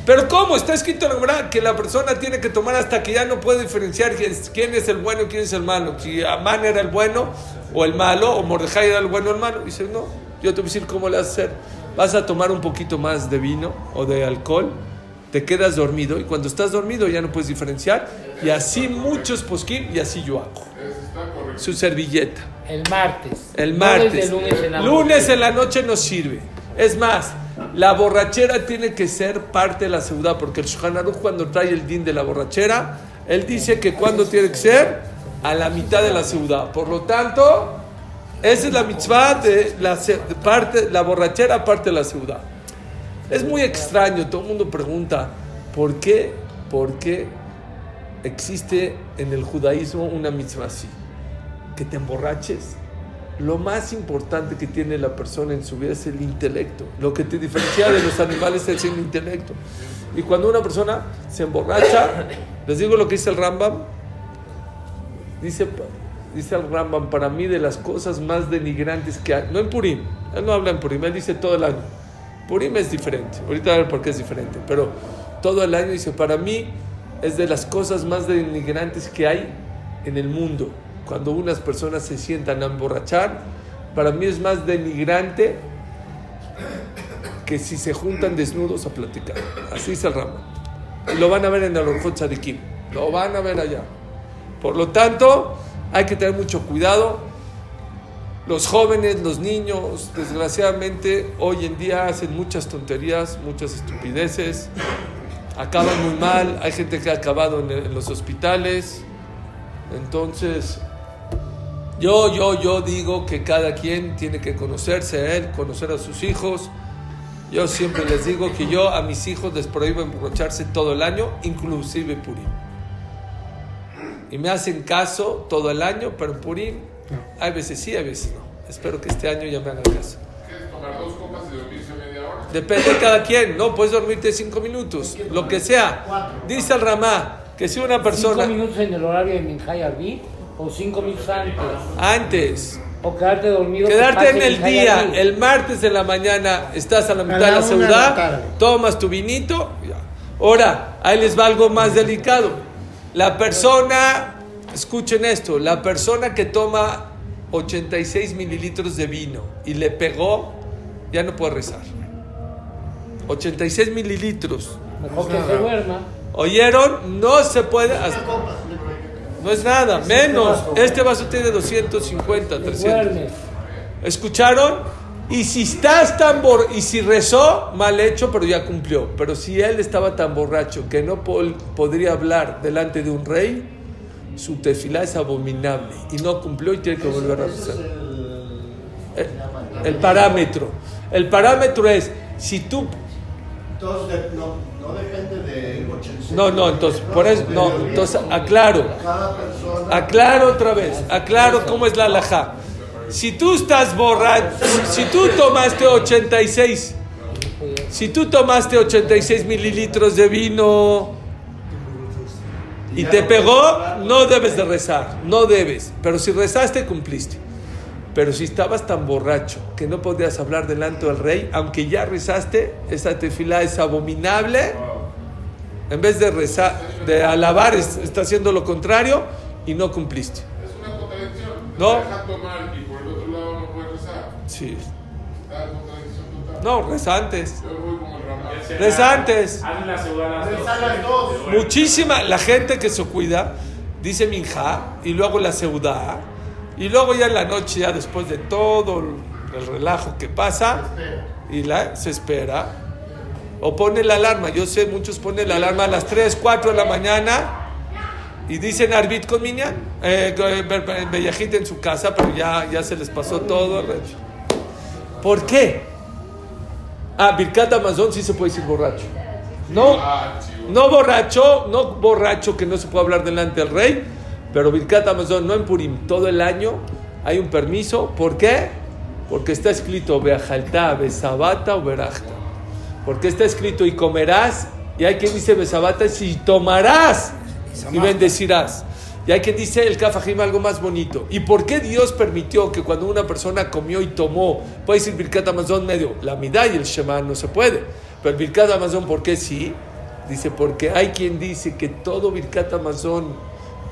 Pero ¿cómo? Está escrito en la Gemara que la persona tiene que tomar hasta que ya no puede diferenciar quién es, quién es el bueno y quién es el malo. Si Amán era el bueno o el malo, o Mordejai era el bueno o el malo. Dice, no, yo te voy a decir cómo le vas a hacer. Vas a tomar un poquito más de vino o de alcohol, te quedas dormido y cuando estás dormido ya no puedes diferenciar. Y así muchos posquín y así yo hago. Su servilleta. El martes. El No martes. desde lunes en la Lunes noche. en la noche nos sirve. Es más, la borrachera tiene que ser parte de la ciudad, porque el Shulchan cuando trae el din de la borrachera, él dice que cuando tiene que ser a la mitad de la ciudad. Por lo tanto, esa es la mitzvah de la de parte, la borrachera parte de la ciudad. Es muy extraño, todo el mundo pregunta, ¿por qué? ¿Por qué existe en el judaísmo una mitzvah así? Que te emborraches. Lo más importante que tiene la persona en su vida es el intelecto. Lo que te diferencia de los animales es el intelecto. Y cuando una persona se emborracha, les digo lo que dice el Rambam, dice, dice el Rambam, para mí de las cosas más denigrantes que hay, no en Purim, él no habla en Purim, él dice todo el año. Purim es diferente, ahorita a ver por qué es diferente, pero todo el año dice, para mí es de las cosas más denigrantes que hay en el mundo. Cuando unas personas se sientan a emborrachar, para mí es más denigrante que si se juntan desnudos a platicar. Así dice el Rambam. Y lo van a ver en el Orjot Tzadikim. Lo van a ver allá. Por lo tanto, hay que tener mucho cuidado. Los jóvenes, los niños, desgraciadamente, hoy en día hacen muchas tonterías, muchas estupideces. Acaban muy mal. Hay gente que ha acabado en, en los hospitales. Entonces, yo, yo, yo digo que cada quien tiene que conocerse a él, conocer a sus hijos. Yo siempre les digo que yo a mis hijos les prohíbo emborracharse todo el año, inclusive Purim. Y me hacen caso todo el año, pero en Purim hay veces sí, hay veces no. Espero que este año ya me hagan caso. tomar dos copas y dormirse media hora. Depende de cada quien, ¿no? Puedes dormirte cinco minutos, lo que sea. Dice el Ramá que si una persona Cinco minutos en el horario de Minjay Arbi o cinco minutos antes. antes O quedarte dormido. que Quedarte en el día, Arbi. el martes en la mañana, estás a la mitad de la una de la ciudad, tomas tu vinito. ya. Ahora, ahí les va algo más delicado. La persona, escuchen esto, la persona que toma 86 mililitros de vino y le pegó, ya no puede rezar. 86 mililitros. Mejor que se duerma. ¿Oyeron? No se puede. hasta-. No es nada, menos. Este vaso tiene 250, Te 300. duermes. ¿Escucharon? Y si estás tan bor y si rezó, mal hecho, pero ya cumplió. Pero si él estaba tan borracho que no pol- podría hablar delante de un rey, su tefilá es abominable y no cumplió y tiene que volver a rezar. El, el parámetro. El parámetro es, si tú... Entonces, no, no depende de 86. No, no, entonces, por eso, no, entonces aclaro. Aclaro otra vez, aclaro cómo es la alajá. Si tú estás borracho, si tú tomaste 86, si tú tomaste 86 mililitros de vino y te pegó, no debes de rezar, no debes. Pero si rezaste, cumpliste. Pero si estabas tan borracho que no podías hablar delante del rey, aunque ya rezaste, esa tefilá es abominable. En vez de rezar, de alabar, es- está haciendo lo contrario y no cumpliste. Es una contradicción. No. Deja tomar y por el otro lado no puedes rezar. Sí. No, reza antes. El. Reza antes. Muchísima, la gente que se cuida, dice minja y luego la seudá, y luego ya en la noche, ya después de todo el, el relajo que pasa, y la, se espera, o pone la alarma. Yo sé, muchos ponen la alarma a las 3, 4 de la mañana y dicen Arbit con Minyan, eh, eh, en su casa, pero ya, ya se les pasó todo. ¿Por qué? Ah, Birkat Amazon sí se puede decir borracho. No, no borracho, no borracho que no se puede hablar delante del rey, pero Birkat Amazon no en Purim, todo el año hay un permiso. ¿Por qué? Porque está escrito Beajalta, Besabata o Berachta. Porque está escrito y comerás, y hay quien dice Besabata y tomarás y bendecirás. Y hay quien dice el Kafajim algo más bonito. ¿Y por qué Dios permitió que cuando una persona comió y tomó, puede decir Birkat Amazon medio, la Midá y el Shema no se puede? Pero Birkat Amazon, ¿por qué sí? Dice, porque hay quien dice que todo Birkat Amazon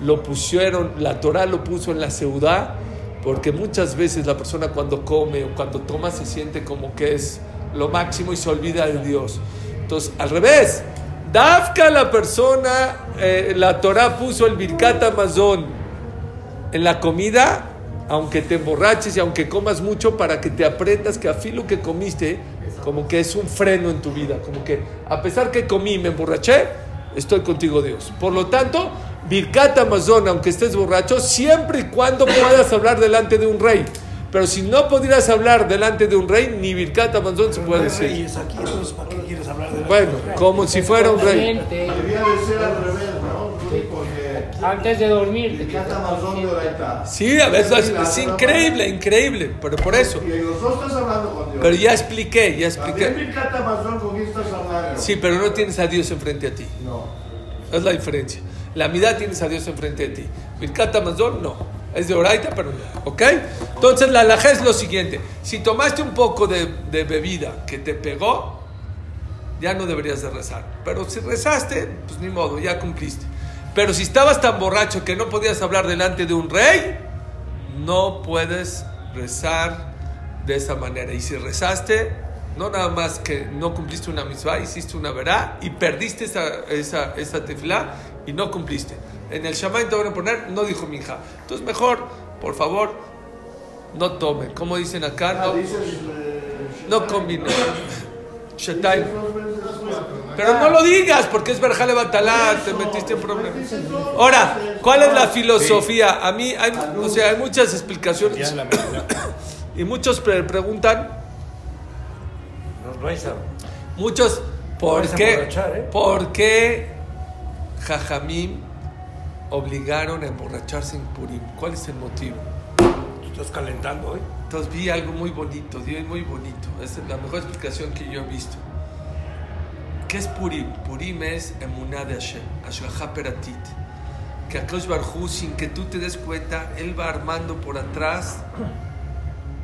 lo pusieron, la Torah lo puso en la Seudá, porque muchas veces la persona cuando come o cuando toma se siente como que es lo máximo y se olvida de Dios. Entonces, al revés, Dafka la persona, eh, la Torah puso el Birkat Amazon en la comida, aunque te emborraches y aunque comas mucho, para que te aprendas que a filo que comiste, como que es un freno en tu vida, como que a pesar que comí y me emborraché, estoy contigo Dios. Por lo tanto, Birkat Amazon, aunque estés borracho, siempre y cuando puedas hablar delante de un rey. Pero si no pudieras hablar delante de un rey, ni Birkat Amazon se puede decir. Reyes aquí, entonces, ¿para qué quieres hablar de Bueno, como si fuera un rey. Debía de ser al revés, ¿no? Antes de dormir. te Birkat Amazon de Oraita. Sí, a veces es, es increíble, increíble, pero por eso. Y en los dos estás hablando con Dios. Pero ya expliqué, ya expliqué. Birkat Amazon, ¿con quién estás hablando? Sí, pero no tienes a Dios enfrente a ti. No. Es la diferencia. La mitad tienes a Dios enfrente de ti. Birkat Amazon no. Es de Oraita, pero. ¿Ok? Entonces la alajá es lo siguiente. Si tomaste un poco de, bebida que te pegó, ya no deberías de rezar. Pero si rezaste, pues ni modo, ya cumpliste. Pero si estabas tan borracho que no podías hablar delante de un rey, no puedes rezar de esa manera. Y si rezaste, no nada más que no cumpliste una misma, hiciste una verá y perdiste esa, esa, y no cumpliste. En el shaman te van a poner, no dijo minja. Entonces mejor, por favor, no tome. Como dicen acá, Ah, no, eh, no combine. Shetay. Pero no lo digas porque es Berjale Batalá, te metiste en problemas. Ahora, ¿cuál es la filosofía? A mí, hay, o sea, hay muchas explicaciones y muchos pre- preguntan, muchos, ¿por qué, ¿eh? ¿por qué Jajamim obligaron a emborracharse en Purim? ¿Cuál es el motivo? Tú estás calentando hoy. Entonces vi algo muy bonito, vi muy bonito. Es la mejor explicación que yo he visto. ¿Qué es Purim? Purim es emuná de Hashem, Ashgaha Peratit. Que Akash Barhu, sin que tú te des cuenta, Él va armando por atrás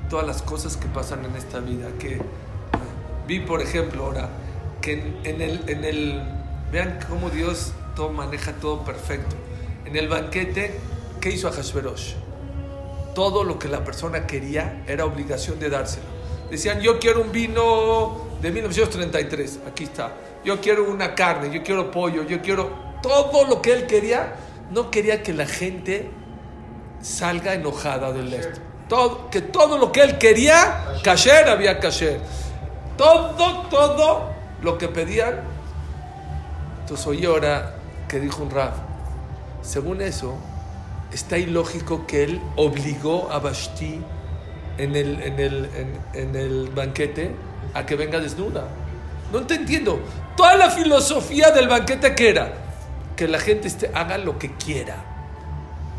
todas las cosas que pasan en esta vida. Que vi, por ejemplo, ahora, que en, en el, en el. Vean cómo Dios todo maneja todo perfecto. En el banquete, ¿qué hizo Ahashverosh? todo lo que la persona quería era obligación de dárselo. Decían, yo quiero un vino de 1933, aquí está. Yo quiero una carne, yo quiero pollo, yo quiero todo lo que él quería. No quería que la gente salga enojada del esto. Todo, que todo lo que él quería, kasher había kasher. Todo, todo lo que pedían. Entonces oí ahora que dijo un rab, según eso, está ilógico que él obligó a Vashti en el, en el, en, el banquete a que venga desnuda. No te entiendo. Toda la filosofía del banquete que era que la gente esté- haga lo que quiera.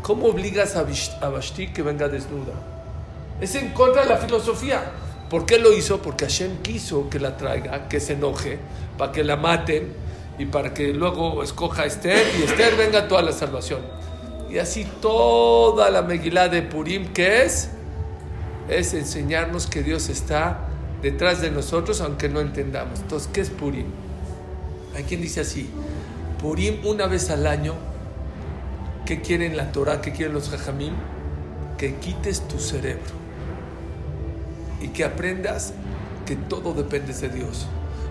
¿Cómo obligas a, Vish- a Vashti que venga desnuda? Es en contra de la filosofía. ¿Por qué lo hizo? Porque Hashem quiso que la traiga, que se enoje, para que la maten y para que luego escoja a Esther y Esther venga toda la salvación. Y así toda la Megilá de Purim, que es? Es enseñarnos que Dios está detrás de nosotros, aunque no entendamos. Entonces, ¿qué es Purim? Hay quien dice así: Purim una vez al año. ¿Qué quieren la Torah? ¿Qué quieren los Jajamim? Que quites tu cerebro y que aprendas que todo depende de Dios.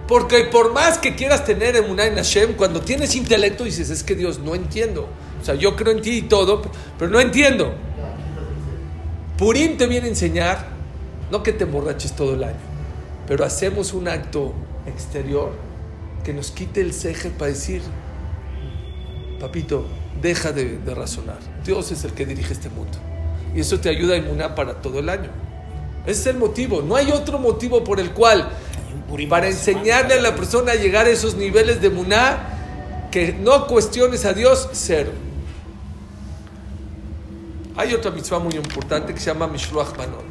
Porque por más que quieras tener emuná en Hashem, cuando tienes intelecto dices, es que Dios, no entiendo. O sea, yo creo en ti y todo, pero no entiendo. Purim te viene a enseñar, no que te emborraches todo el año, pero hacemos un acto exterior que nos quite el ceje para decir, papito, deja de, razonar. Dios es el que dirige este mundo. Y eso te ayuda a emuná para todo el año. Ese es el motivo. No hay otro motivo por el cual, para enseñarle a la persona a llegar a esos niveles de muná, que no cuestiones a Dios, cero. Hay otra mitzvah muy importante que se llama Mishloach Manot.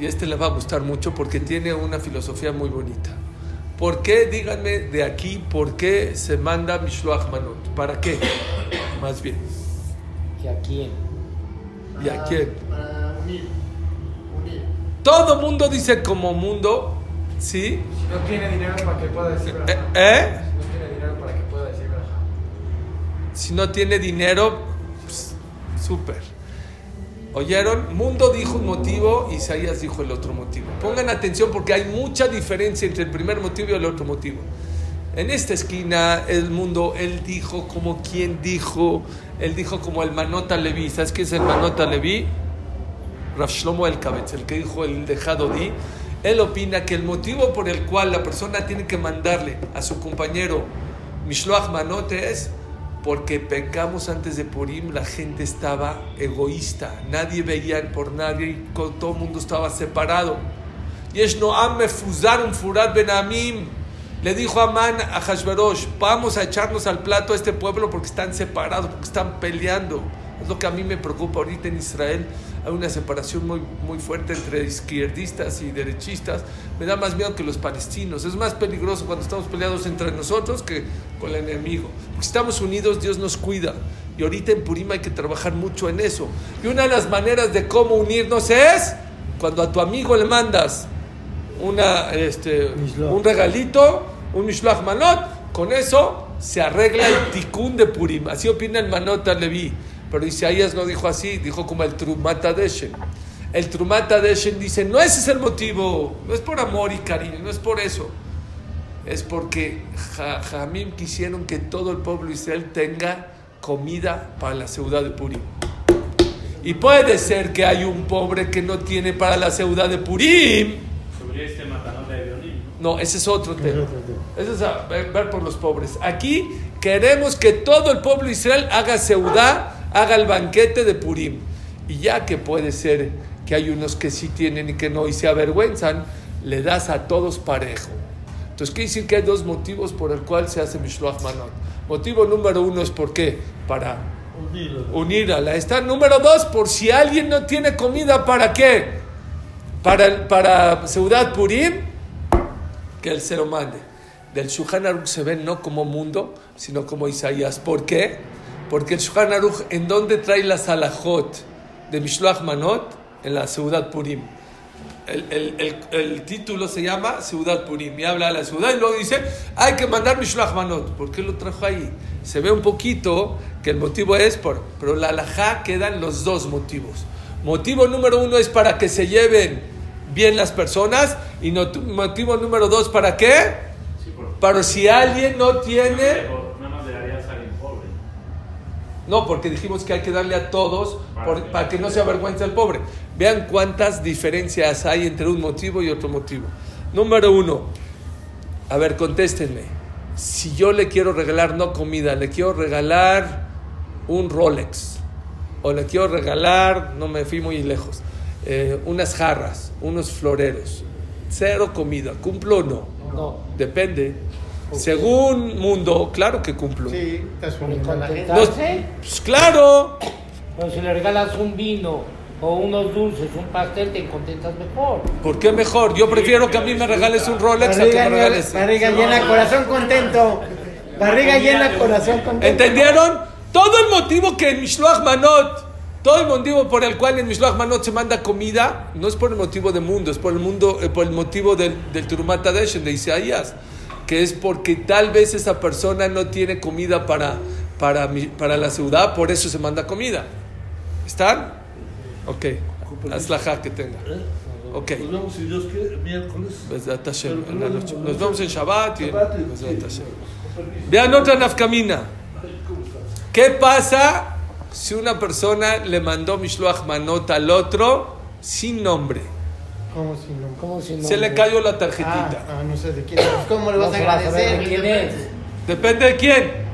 Y este le va a gustar mucho porque tiene una filosofía muy bonita. ¿Por qué, díganme de aquí, por qué se manda Mishloach Manot? ¿Para qué? Más bien. ¿Y a quién? ¿Y a quién? Para unir. Todo mundo dice como mundo, ¿sí? Si no tiene dinero para que pueda decir Eh. ¿eh? Si no tiene dinero para que pueda decir. Si no tiene dinero, pues, súper. ¿Oyeron? Mundo dijo un motivo, Isaías dijo el otro motivo. Pongan atención porque hay mucha diferencia entre el primer motivo y el otro motivo. En esta esquina, el mundo, él dijo como quien dijo, él dijo como el Manota Leví. ¿Sabes qué es el Manota Leví? Rav Shlomo el el que dijo el dejado di. Él opina que el motivo por el cual la persona tiene que mandarle a su compañero Mishloach Manot es porque pecamos antes de Purim, la gente estaba egoísta, nadie veía por nadie todo el mundo estaba separado. Yesh Noam mefuzaron furat benamim. Le dijo Amán a Hashverosh, vamos a echarnos al plato a este pueblo porque están separados, porque están peleando. Es lo que a mí me preocupa ahorita en Israel. Hay una separación muy, muy fuerte entre izquierdistas y derechistas. Me da más miedo que los palestinos. Es más peligroso cuando estamos peleados entre nosotros que con el enemigo. Porque si estamos unidos, Dios nos cuida. Y ahorita en Purim hay que trabajar mucho en eso. Y una de las maneras de cómo unirnos es cuando a tu amigo le mandas una, este, un regalito, un Mishloach Manot, con eso se arregla el tikkun de Purim. Así opina el Manot Levi. Pero Isaías no dijo así, dijo como el Trumata Deshen. El Trumata Deshen dice, no ese es el motivo, no es por amor y cariño, no es por eso. Es porque Ja- Jamim quisieron que todo el pueblo de Israel tenga comida para la ciudad de Purim. Y puede ser que hay un pobre que no tiene para la ciudad de Purim. Sobre este matanote de violín. No, ese es otro tema. Ese es a- ver, ver por los pobres. Aquí queremos que todo el pueblo de Israel haga seudá, haga el banquete de Purim. Y ya que puede ser que hay unos que sí tienen y que no y se avergüenzan, le das a todos parejo. Entonces quiere decir que hay dos motivos por el cual se hace Mishloach Manot. Motivo número uno es por qué? Para unir a la esta. Número dos, por si alguien no tiene comida, ¿para qué? Para, para Ciudad Purim, que él se lo mande. Del Shulchan Aruch se ve no como mundo, sino como Isaías. ¿Por qué? Porque el Shulchan Aruch, ¿en dónde trae la salahot de Mishloach Manot? En la Ciudad Purim. El, el- el- el título se llama Ciudad Purim y habla de la ciudad y luego dice hay que mandar Mishloach Manot. ¿Por qué lo trajo ahí? Se ve un poquito que el motivo es por, pero la alajá quedan los dos motivos. Motivo número uno es para que se lleven bien las personas y not- motivo número dos para qué? Sí, Para si alguien no tiene No porque dijimos que hay que darle a todos por- para que no se avergüence el pobre. Vean cuántas diferencias hay entre un motivo y otro motivo. Número uno, a ver, contéstenme. Si yo le quiero regalar no comida, le quiero regalar un Rolex, o le quiero regalar, no me fui muy lejos, eh, unas jarras, unos floreros, cero comida, ¿cumplo o no? No. Depende. Según mundo, claro que cumplo. Sí, estás ¿Por poniendo a la gente. No, contentarse? pues claro, Pero si le regalas un vino o unos dulces, un pastel, te contentas mejor. ¿por qué mejor? Yo prefiero que a mí me regales un Rolex a que Barriga, me regales. barriga llena, corazón contento. Barriga llena, corazón contento. ¿Entendieron? Todo el motivo que en Mishloach Manot, todo el motivo por el cual en Mishloach Manot se manda comida, no es por el motivo del mundo, es por el mundo, eh, por el motivo del, del Turumat Hadesh, de Isaías, que es porque tal vez esa persona no tiene comida para, para, mi- para la ciudad, por eso se manda comida. ¿Están? Ok. Haz la que tenga. Ok. Nos vemos, si Dios quiere, miércoles. Bezrat Hashem, en la noche. Nos vemos en Shabbat y en. Hashem. Vean otra nafkamina. ¿Qué pasa si una persona le mandó Mishloach Manot al otro sin nombre? ¿Cómo si no? ¿Cómo si no? Se le cayó la tarjetita. Ah, ah, no sé de quién es. ¿Cómo le No vas a agradecer? de quién es. Depende de quién.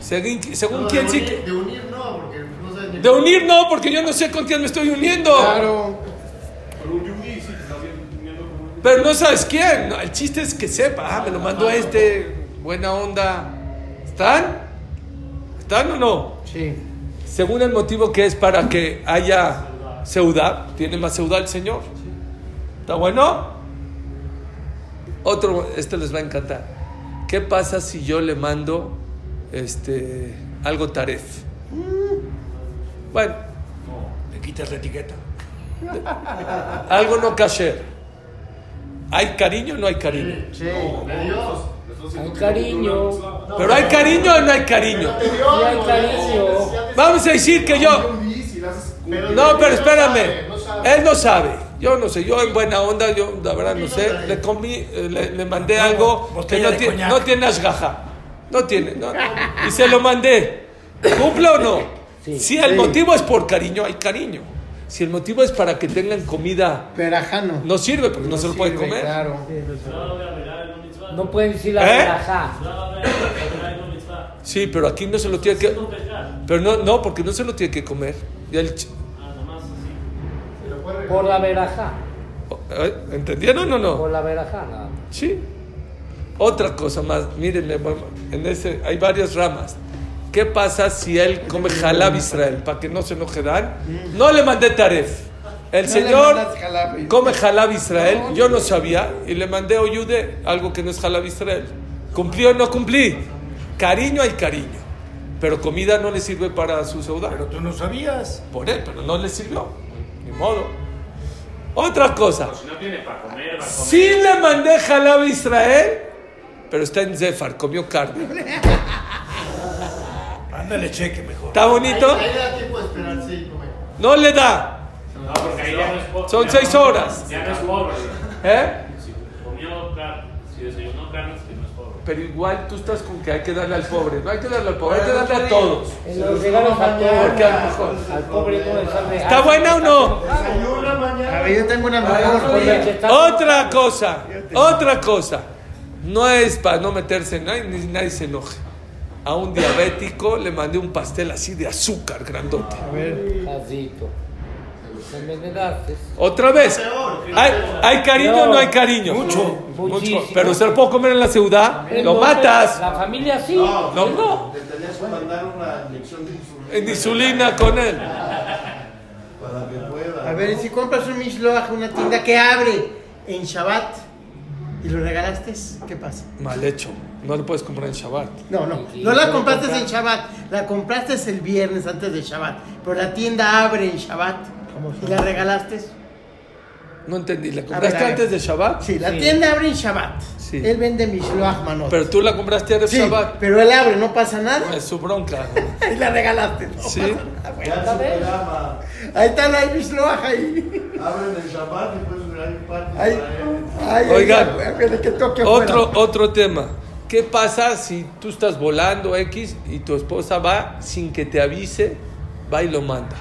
Según, según quién sí. que- De unir no, porque no sabes ni De unir no, porque yo no sé con quién me estoy uniendo. Claro. Pero un yugui sí te estás viendo como un Pero no sabes quién. El chiste es que sepa. Ah, me lo mandó este. Buena onda. ¿Están? ¿Están o no? Sí. Según el motivo que es para que haya seudá, tiene más seudá el Señor. ¿Está bueno? Otro, este les va a encantar. ¿Qué pasa si yo le mando este, algo taref? Bueno, Le quitas la etiqueta. algo no kasher. ¿Hay cariño o no hay cariño? Sí. de Dios. Hay cariño. Pero hay cariño o no hay cariño. Sí hay no, cariño. Vamos a decir que yo... No, pero él espérame. sabe, no sabe. Él no sabe. Yo no sé. Yo en buena onda, yo la verdad no sé. Le comí, eh, le, le mandé algo que no tiene, no tiene ashgaha. No tiene. no. Y se lo mandé. ¿Cumple o no? Sí. Si el Sí. motivo es por cariño, hay cariño. Si el motivo es para que tengan comida, Perajano. no sirve porque no, se lo pueden comer. Claro. No pueden decir la ¿Eh? verajá. Sí, pero aquí no se lo tiene que. Pero no, no, porque no se lo tiene que comer. Y el ch- Por la verajá. ¿Eh? ¿Entendieron o no? Por la verajá, nada. Sí. Otra cosa más, mírenme, en ese hay varias ramas. ¿Qué pasa si él come jalab Israel? Para que no se enoje Dan. No le mandé taref. El No Señor jalab. come jalab Israel. Yo no sabía y le mandé oyude, algo que no es jalab Israel. ¿Cumplió o no cumplí? Cariño hay cariño. Pero comida no le sirve para su seudá. Pero tú no sabías. Por él, pero no le sirvió. Ni modo. Otra cosa. Si no tiene para comer, va a comer. Sí le mandé jalab a Israel, pero está en Zefar, comió carne. Ándale, cheque mejor. ¿Está bonito? Ahí ahí da tiempo de comer. No le da. No, porque ahí ya no es pobre. Son ya seis no- horas. Ya no es pobre. ¿Eh? Si comió carne, si desayunó carne, es que no es pobre. Pero igual tú estás con que hay que darle al pobre. No hay que darle al pobre, hay que darle a todos. A todos. Porque a lo mejor- Al pobre no le sale. ¿Está buena o no? A ver, yo tengo una mejor. Otra cosa, otra cosa. No es para no meterse en nadie, ni nadie se enoje. A un diabético le mandé un pastel así de azúcar grandote. A ver. Otra vez. ¿Hay, hay cariño o no hay cariño? Mucho. Muchísimo. Pero se lo puedo comer en la ciudad. Lo matas. La familia sí. No, no. Tenías que mandar una inyección de insulina. En insulina con él. Para que pueda. A ver, y si compras un Mishloach, una tienda que abre en Shabbat y lo regalaste, ¿qué pasa? Mal hecho. No lo puedes comprar en Shabbat. No, no, no la compraste en Shabbat, la compraste el viernes antes de Shabbat, pero la tienda abre en Shabbat y la regalaste. No entendí. ¿La compraste ver, antes de Shabbat? Sí, la Sí. tienda abre en Shabbat. Sí. Él vende Mishloach Manot. Pero tú la compraste antes de sí, Shabbat. pero él abre, no pasa nada. Es su bronca. Y la regalaste. no Sí. pasa nada, Ahí está la Mishloach ahí. abren el Shabbat y pues hay un parte Ahí. Ay, Oigan, que toque Otro, otro tema. ¿qué pasa si tú estás volando X y tu esposa va sin que te avise, va y lo manda?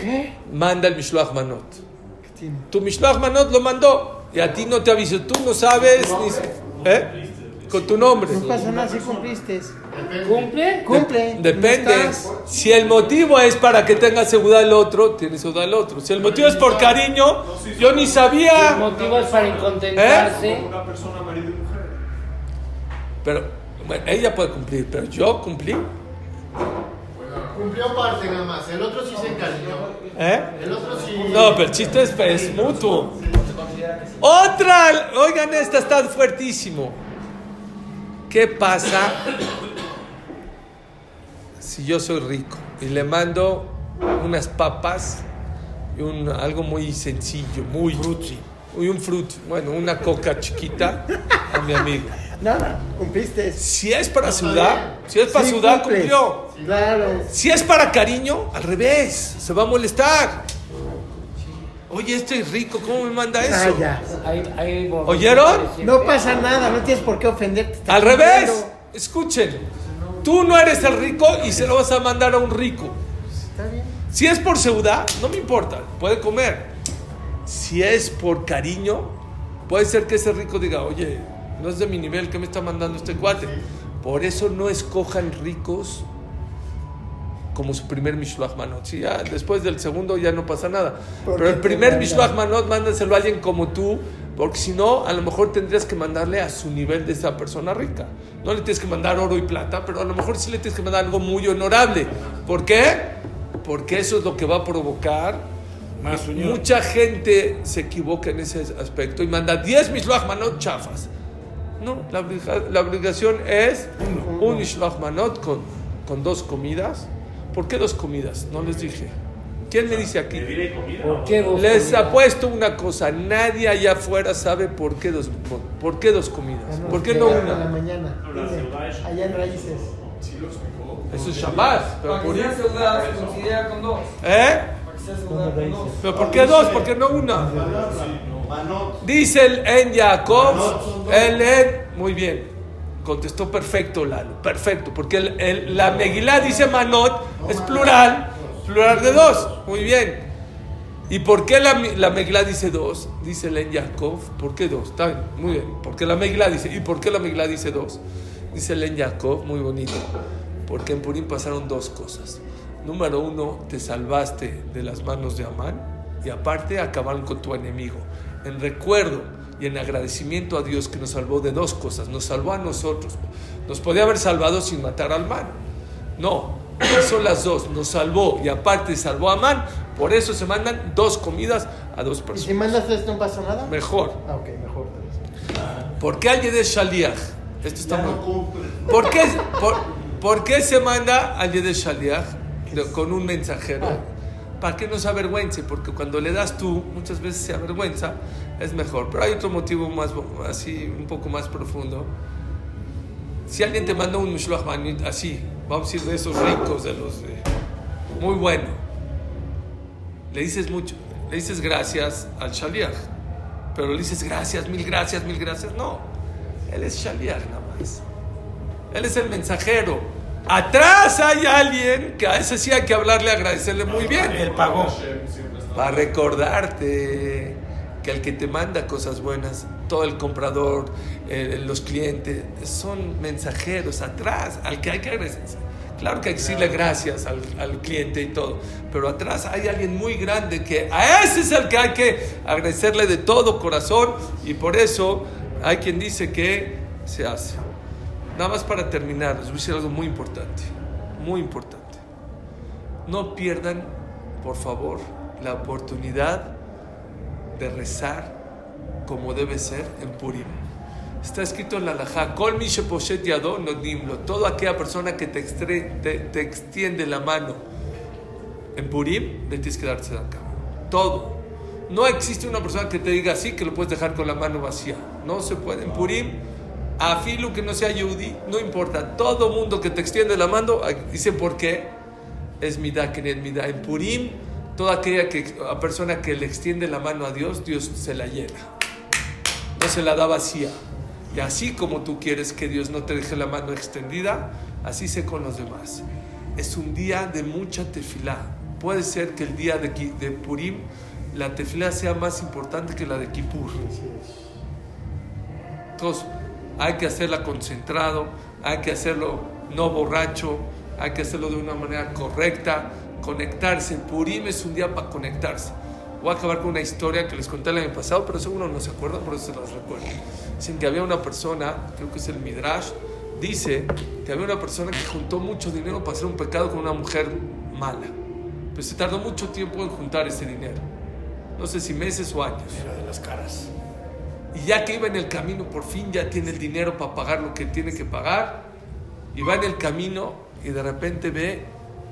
¿Qué? Manda el Mishloach Manot. ¿Qué tiene? Tu Mishloach Manot lo mandó y a ti no te avisó. Tú no sabes ni... ¿Eh? Con tu nombre. No pasa nada si cumpliste. ¿Cumple? Cumple. Depende. Si el motivo es para que tenga seguridad el otro, tiene seguridad el otro. Si el motivo es por cariño, yo ni El sabía. motivo es para incontentarse. Una persona, marido y mujer. Pero bueno, ella puede cumplir, pero yo cumplí. Cumplió parte nada más, el otro sí se encariñó. ¿Eh? El otro sí. No, pero el chiste es, es mutuo. Otra, oigan, esta está fuertísimo. ¿Qué pasa si yo soy rico y le mando unas papas y un, algo muy sencillo, muy y un fruit, bueno, una coca chiquita a mi amigo? Nada, cumpliste. Si es para sudar, si es para Sí, sudar, cumplió. Claro. Si es para cariño, al revés, se va a molestar. Oye, estoy rico, ¿cómo me manda Ah, eso? ya. Hay borrachos ¿Oyeron? No pasa nada, no tienes por qué ofenderte. Al revés, escuchen. Tú no eres el rico y se lo vas a mandar a un rico. Está bien. Si es por seudad, no me importa, puede comer. Si es por cariño, puede ser que ese rico diga, oye, no es de mi nivel, ¿qué me está mandando este cuate? Por eso no escojan ricos como su primer Mishloach Manot. Ya después del segundo ya no pasa nada. Pero el primer. Mishloach Manot, mándaselo a alguien como tú, porque si no, a lo mejor tendrías que mandarle a su nivel de esa persona rica. No le tienes que mandar oro y plata, pero a lo mejor sí le tienes que mandar algo muy honorable. ¿Por qué? Porque eso es lo que va a provocar. Más. Mucha gente se equivoca en ese aspecto y manda 10 Mishloach Manot chafas. No, la, obliga- la obligación es un Mishloach Manot con, con dos comidas. ¿Por qué dos comidas? No les dije. ¿Quién me dice aquí? ¿Por qué dos Les comidas? apuesto una cosa, nadie allá afuera sabe por qué dos, por, por qué dos comidas. ¿Por qué no la una? mañana. Allá en raíces. Eso es Shabbat. Pero por, sea seudada, se considera con dos. ¿Eh? ¿Pero por qué dos? ¿Por qué no una? Manot. Dice el en Jacob, el en, muy bien, contestó perfecto Lalo, perfecto, porque el, el- la Megilá dice Manot, es plural, plural de dos, muy bien. ¿Y por qué la, la Megilá dice dos? Dice el en Jacob, ¿por qué dos? Está bien, muy bien, porque la Megilá dice, ¿y por qué la Megilá dice dos? Dice el en Jacob, muy bonito, porque en Purim pasaron dos cosas. Número uno, te salvaste de las manos de Amán y aparte acabaron con tu enemigo. En recuerdo y en agradecimiento a Dios que nos salvó de dos cosas. Nos salvó a nosotros. Nos podía haber salvado sin matar al man. No, son las dos. Nos salvó y aparte salvó a Amán. Por eso se mandan dos comidas a dos ¿Y si personas. mandas tres no pasa nada? Mejor. Ah, ok, mejor. ¿Por qué al Yedeh Shaliach? Esto está Ya muy... no. ¿Por qué, por, por qué se manda al Yedeh Shaliach con un mensajero? Para que no se avergüence, porque cuando le das tú, muchas veces se avergüenza, es mejor. Pero hay otro motivo más, así, un poco más profundo. Si alguien te manda un Mishloach así, vamos a decir de esos ricos, de los de- muy bueno, le dices mucho, le dices gracias al Shaliach, pero le dices gracias, mil gracias, mil gracias, no. Él es Shaliach nada más. Él es el mensajero. Atrás hay alguien que a ese sí hay que hablarle, agradecerle muy bien. Él pagó. Para recordarte que el que te manda cosas buenas, todo el comprador, eh, los clientes, son mensajeros atrás, al que hay que agradecer. Claro que hay que decirle gracias al, al cliente y todo, pero atrás hay alguien muy grande que a ese es el que hay que agradecerle de todo corazón y por eso hay quien dice que se hace. Nada más para terminar, les voy a decir algo muy importante, muy importante. No pierdan, por favor, la oportunidad de rezar como debe ser en Purim. Está escrito en la Alajá, Kol mi nodimlo. Toda aquella persona que te, extre- te, te extiende la mano en Purim, le tienes que darse de acá. Todo. No existe una persona que te diga así que lo puedes dejar con la mano vacía. No se puede. En Purim, a filo que no sea yudí, no importa. Todo mundo que te extiende la mano, dice por qué, es midá que es midá. En Purim, toda aquella que, a persona que le extiende la mano a Dios, Dios se la llena. No se la da vacía. Y así como tú quieres que Dios no te deje la mano extendida, así sé con los demás. Es un día de mucha tefilá. Puede ser que el día de, de Purim la tefilá sea más importante que la de Kippur. Entonces, hay que hacerla concentrado, hay que hacerlo no borracho, hay que hacerlo de una manera correcta, conectarse. Purim es un día para conectarse. Voy a acabar con una historia que les conté el año pasado, pero seguro no se acuerdan, por eso se las recuerdo. Dicen que había una persona, creo que es el Midrash, dice que había una persona que juntó mucho dinero para hacer un pecado con una mujer mala. Pero se tardó mucho tiempo en juntar ese dinero. No sé si meses o años. Era de las caras. Y ya que iba en el camino, por fin ya tiene el dinero para pagar lo que tiene que pagar. Y va en el camino y de repente ve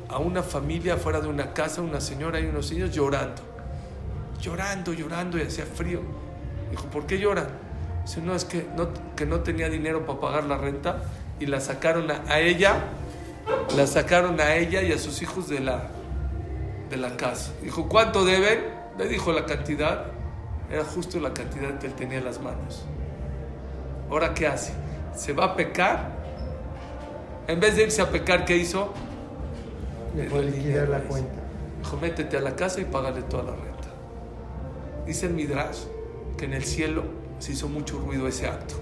a una familia fuera de una casa, una señora y unos niños llorando. Llorando, llorando y hacía frío. Dijo, ¿por qué lloran? Dice, no, es que no, que no tenía dinero para pagar la renta y la sacaron a, a ella, la sacaron a ella y a sus hijos de la, de la casa. Dijo, ¿cuánto deben? Le dijo la cantidad. Era justo la cantidad que él tenía en las manos. Ahora, ¿qué hace? ¿Se va a pecar? En vez de irse a pecar, ¿qué hizo? Le puede liquidar la cuenta. Dijo, métete a la casa y págale toda la renta. Dice el Midrash que en el cielo se hizo mucho ruido ese acto.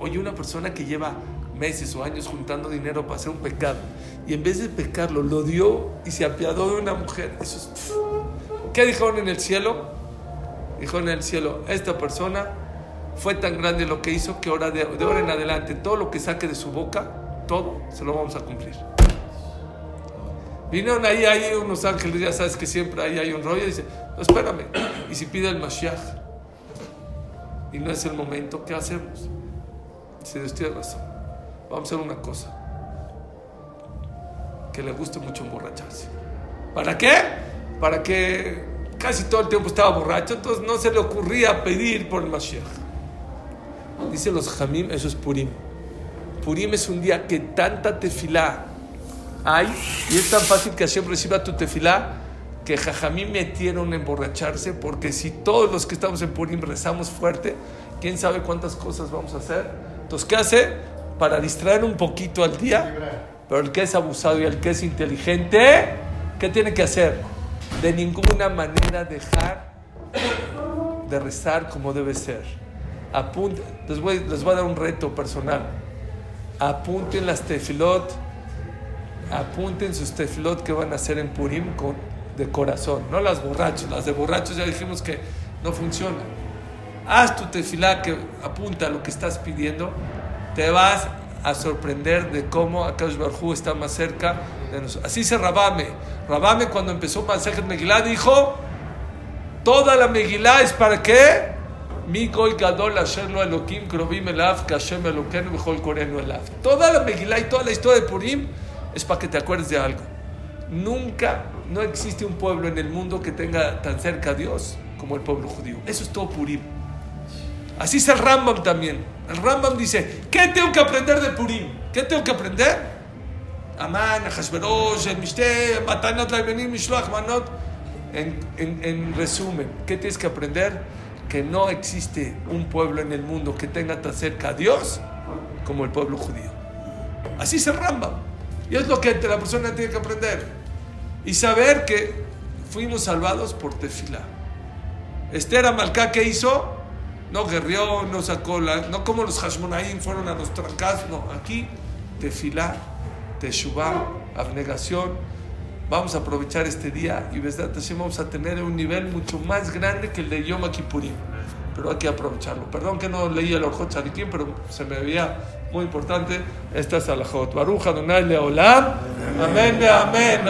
Oye, una persona que lleva meses o años juntando dinero para hacer un pecado y en vez de pecarlo lo dio y se apiadó de una mujer. Eso es... ¿Qué dijeron en el cielo? Dijeron en el cielo, esta persona fue tan grande lo que hizo que ahora de, ahora en adelante todo lo que saque de su boca, todo se lo vamos a cumplir. Vinieron ahí, ahí unos ángeles, ya sabes que siempre ahí hay un rollo, y dice, no, espérame, y si pide el Mashiach, y no es el momento, ¿qué hacemos? Dice, Dios tiene razón, vamos a hacer una cosa, que le guste mucho emborracharse. ¿Para qué? Para que casi todo el tiempo estaba borracho, entonces no se le ocurría pedir por el Mashiach. Dice los Jamim, eso es Purim. Purim es un día que tanta tefilá hay y es tan fácil que Hashem reciba tu tefilá que Jajamim metieron a emborracharse porque si todos los que estamos en Purim rezamos fuerte, quién sabe cuántas cosas vamos a hacer. Entonces, ¿qué hace? Para distraer un poquito al día, pero el que es abusado y el que es inteligente, ¿qué tiene que hacer? De ninguna manera dejar de rezar como debe ser. Apunte, les voy, les voy a dar un reto personal. Apunten las tefilot, apunten sus tefilot que van a hacer en Purim con, de corazón, no las borrachos. Las de borrachos ya dijimos que no funcionan. Haz tu tefilá que apunta a lo que estás pidiendo, te vas a sorprender de cómo Akash Barjú está más cerca. Así se Rabame. Rabame cuando empezó Masejet Megilá dijo, toda la Megilá es para qué? Mi gadol. Toda la Megilá y toda la historia de Purim es para que te acuerdes de algo. Nunca, no existe un pueblo en el mundo que tenga tan cerca a Dios como el pueblo judío. Eso es todo Purim. Así es el Rambam también. El Rambam dice, ¿qué tengo que aprender de Purim? ¿Qué tengo que aprender? Amán, Hashverosh, el Mishte, Matanot, Laibenim, Mishloach, Manot. En, en, en resumen, ¿qué tienes que aprender? Que no existe un pueblo en el mundo que tenga tan cerca a Dios como el pueblo judío. Así es el Rambam. Y es lo que la persona tiene que aprender. Y saber que fuimos salvados por Tefilá. Esther Amalcá, ¿qué hizo? No guerrió, no sacó la. No como los Hashmonaim fueron a los trancas. No, aquí Tefilá, Teshuvah, abnegación. Vamos a aprovechar este día y Besdat Hashem vamos a tener un nivel mucho más grande que el de Yom Kippurim. Pero hay que aprovecharlo. Perdón que no leí el Orjot Charikim, pero se me veía muy importante. Esta es Alajot. Baruch Adonai Leolam. Amén, amén.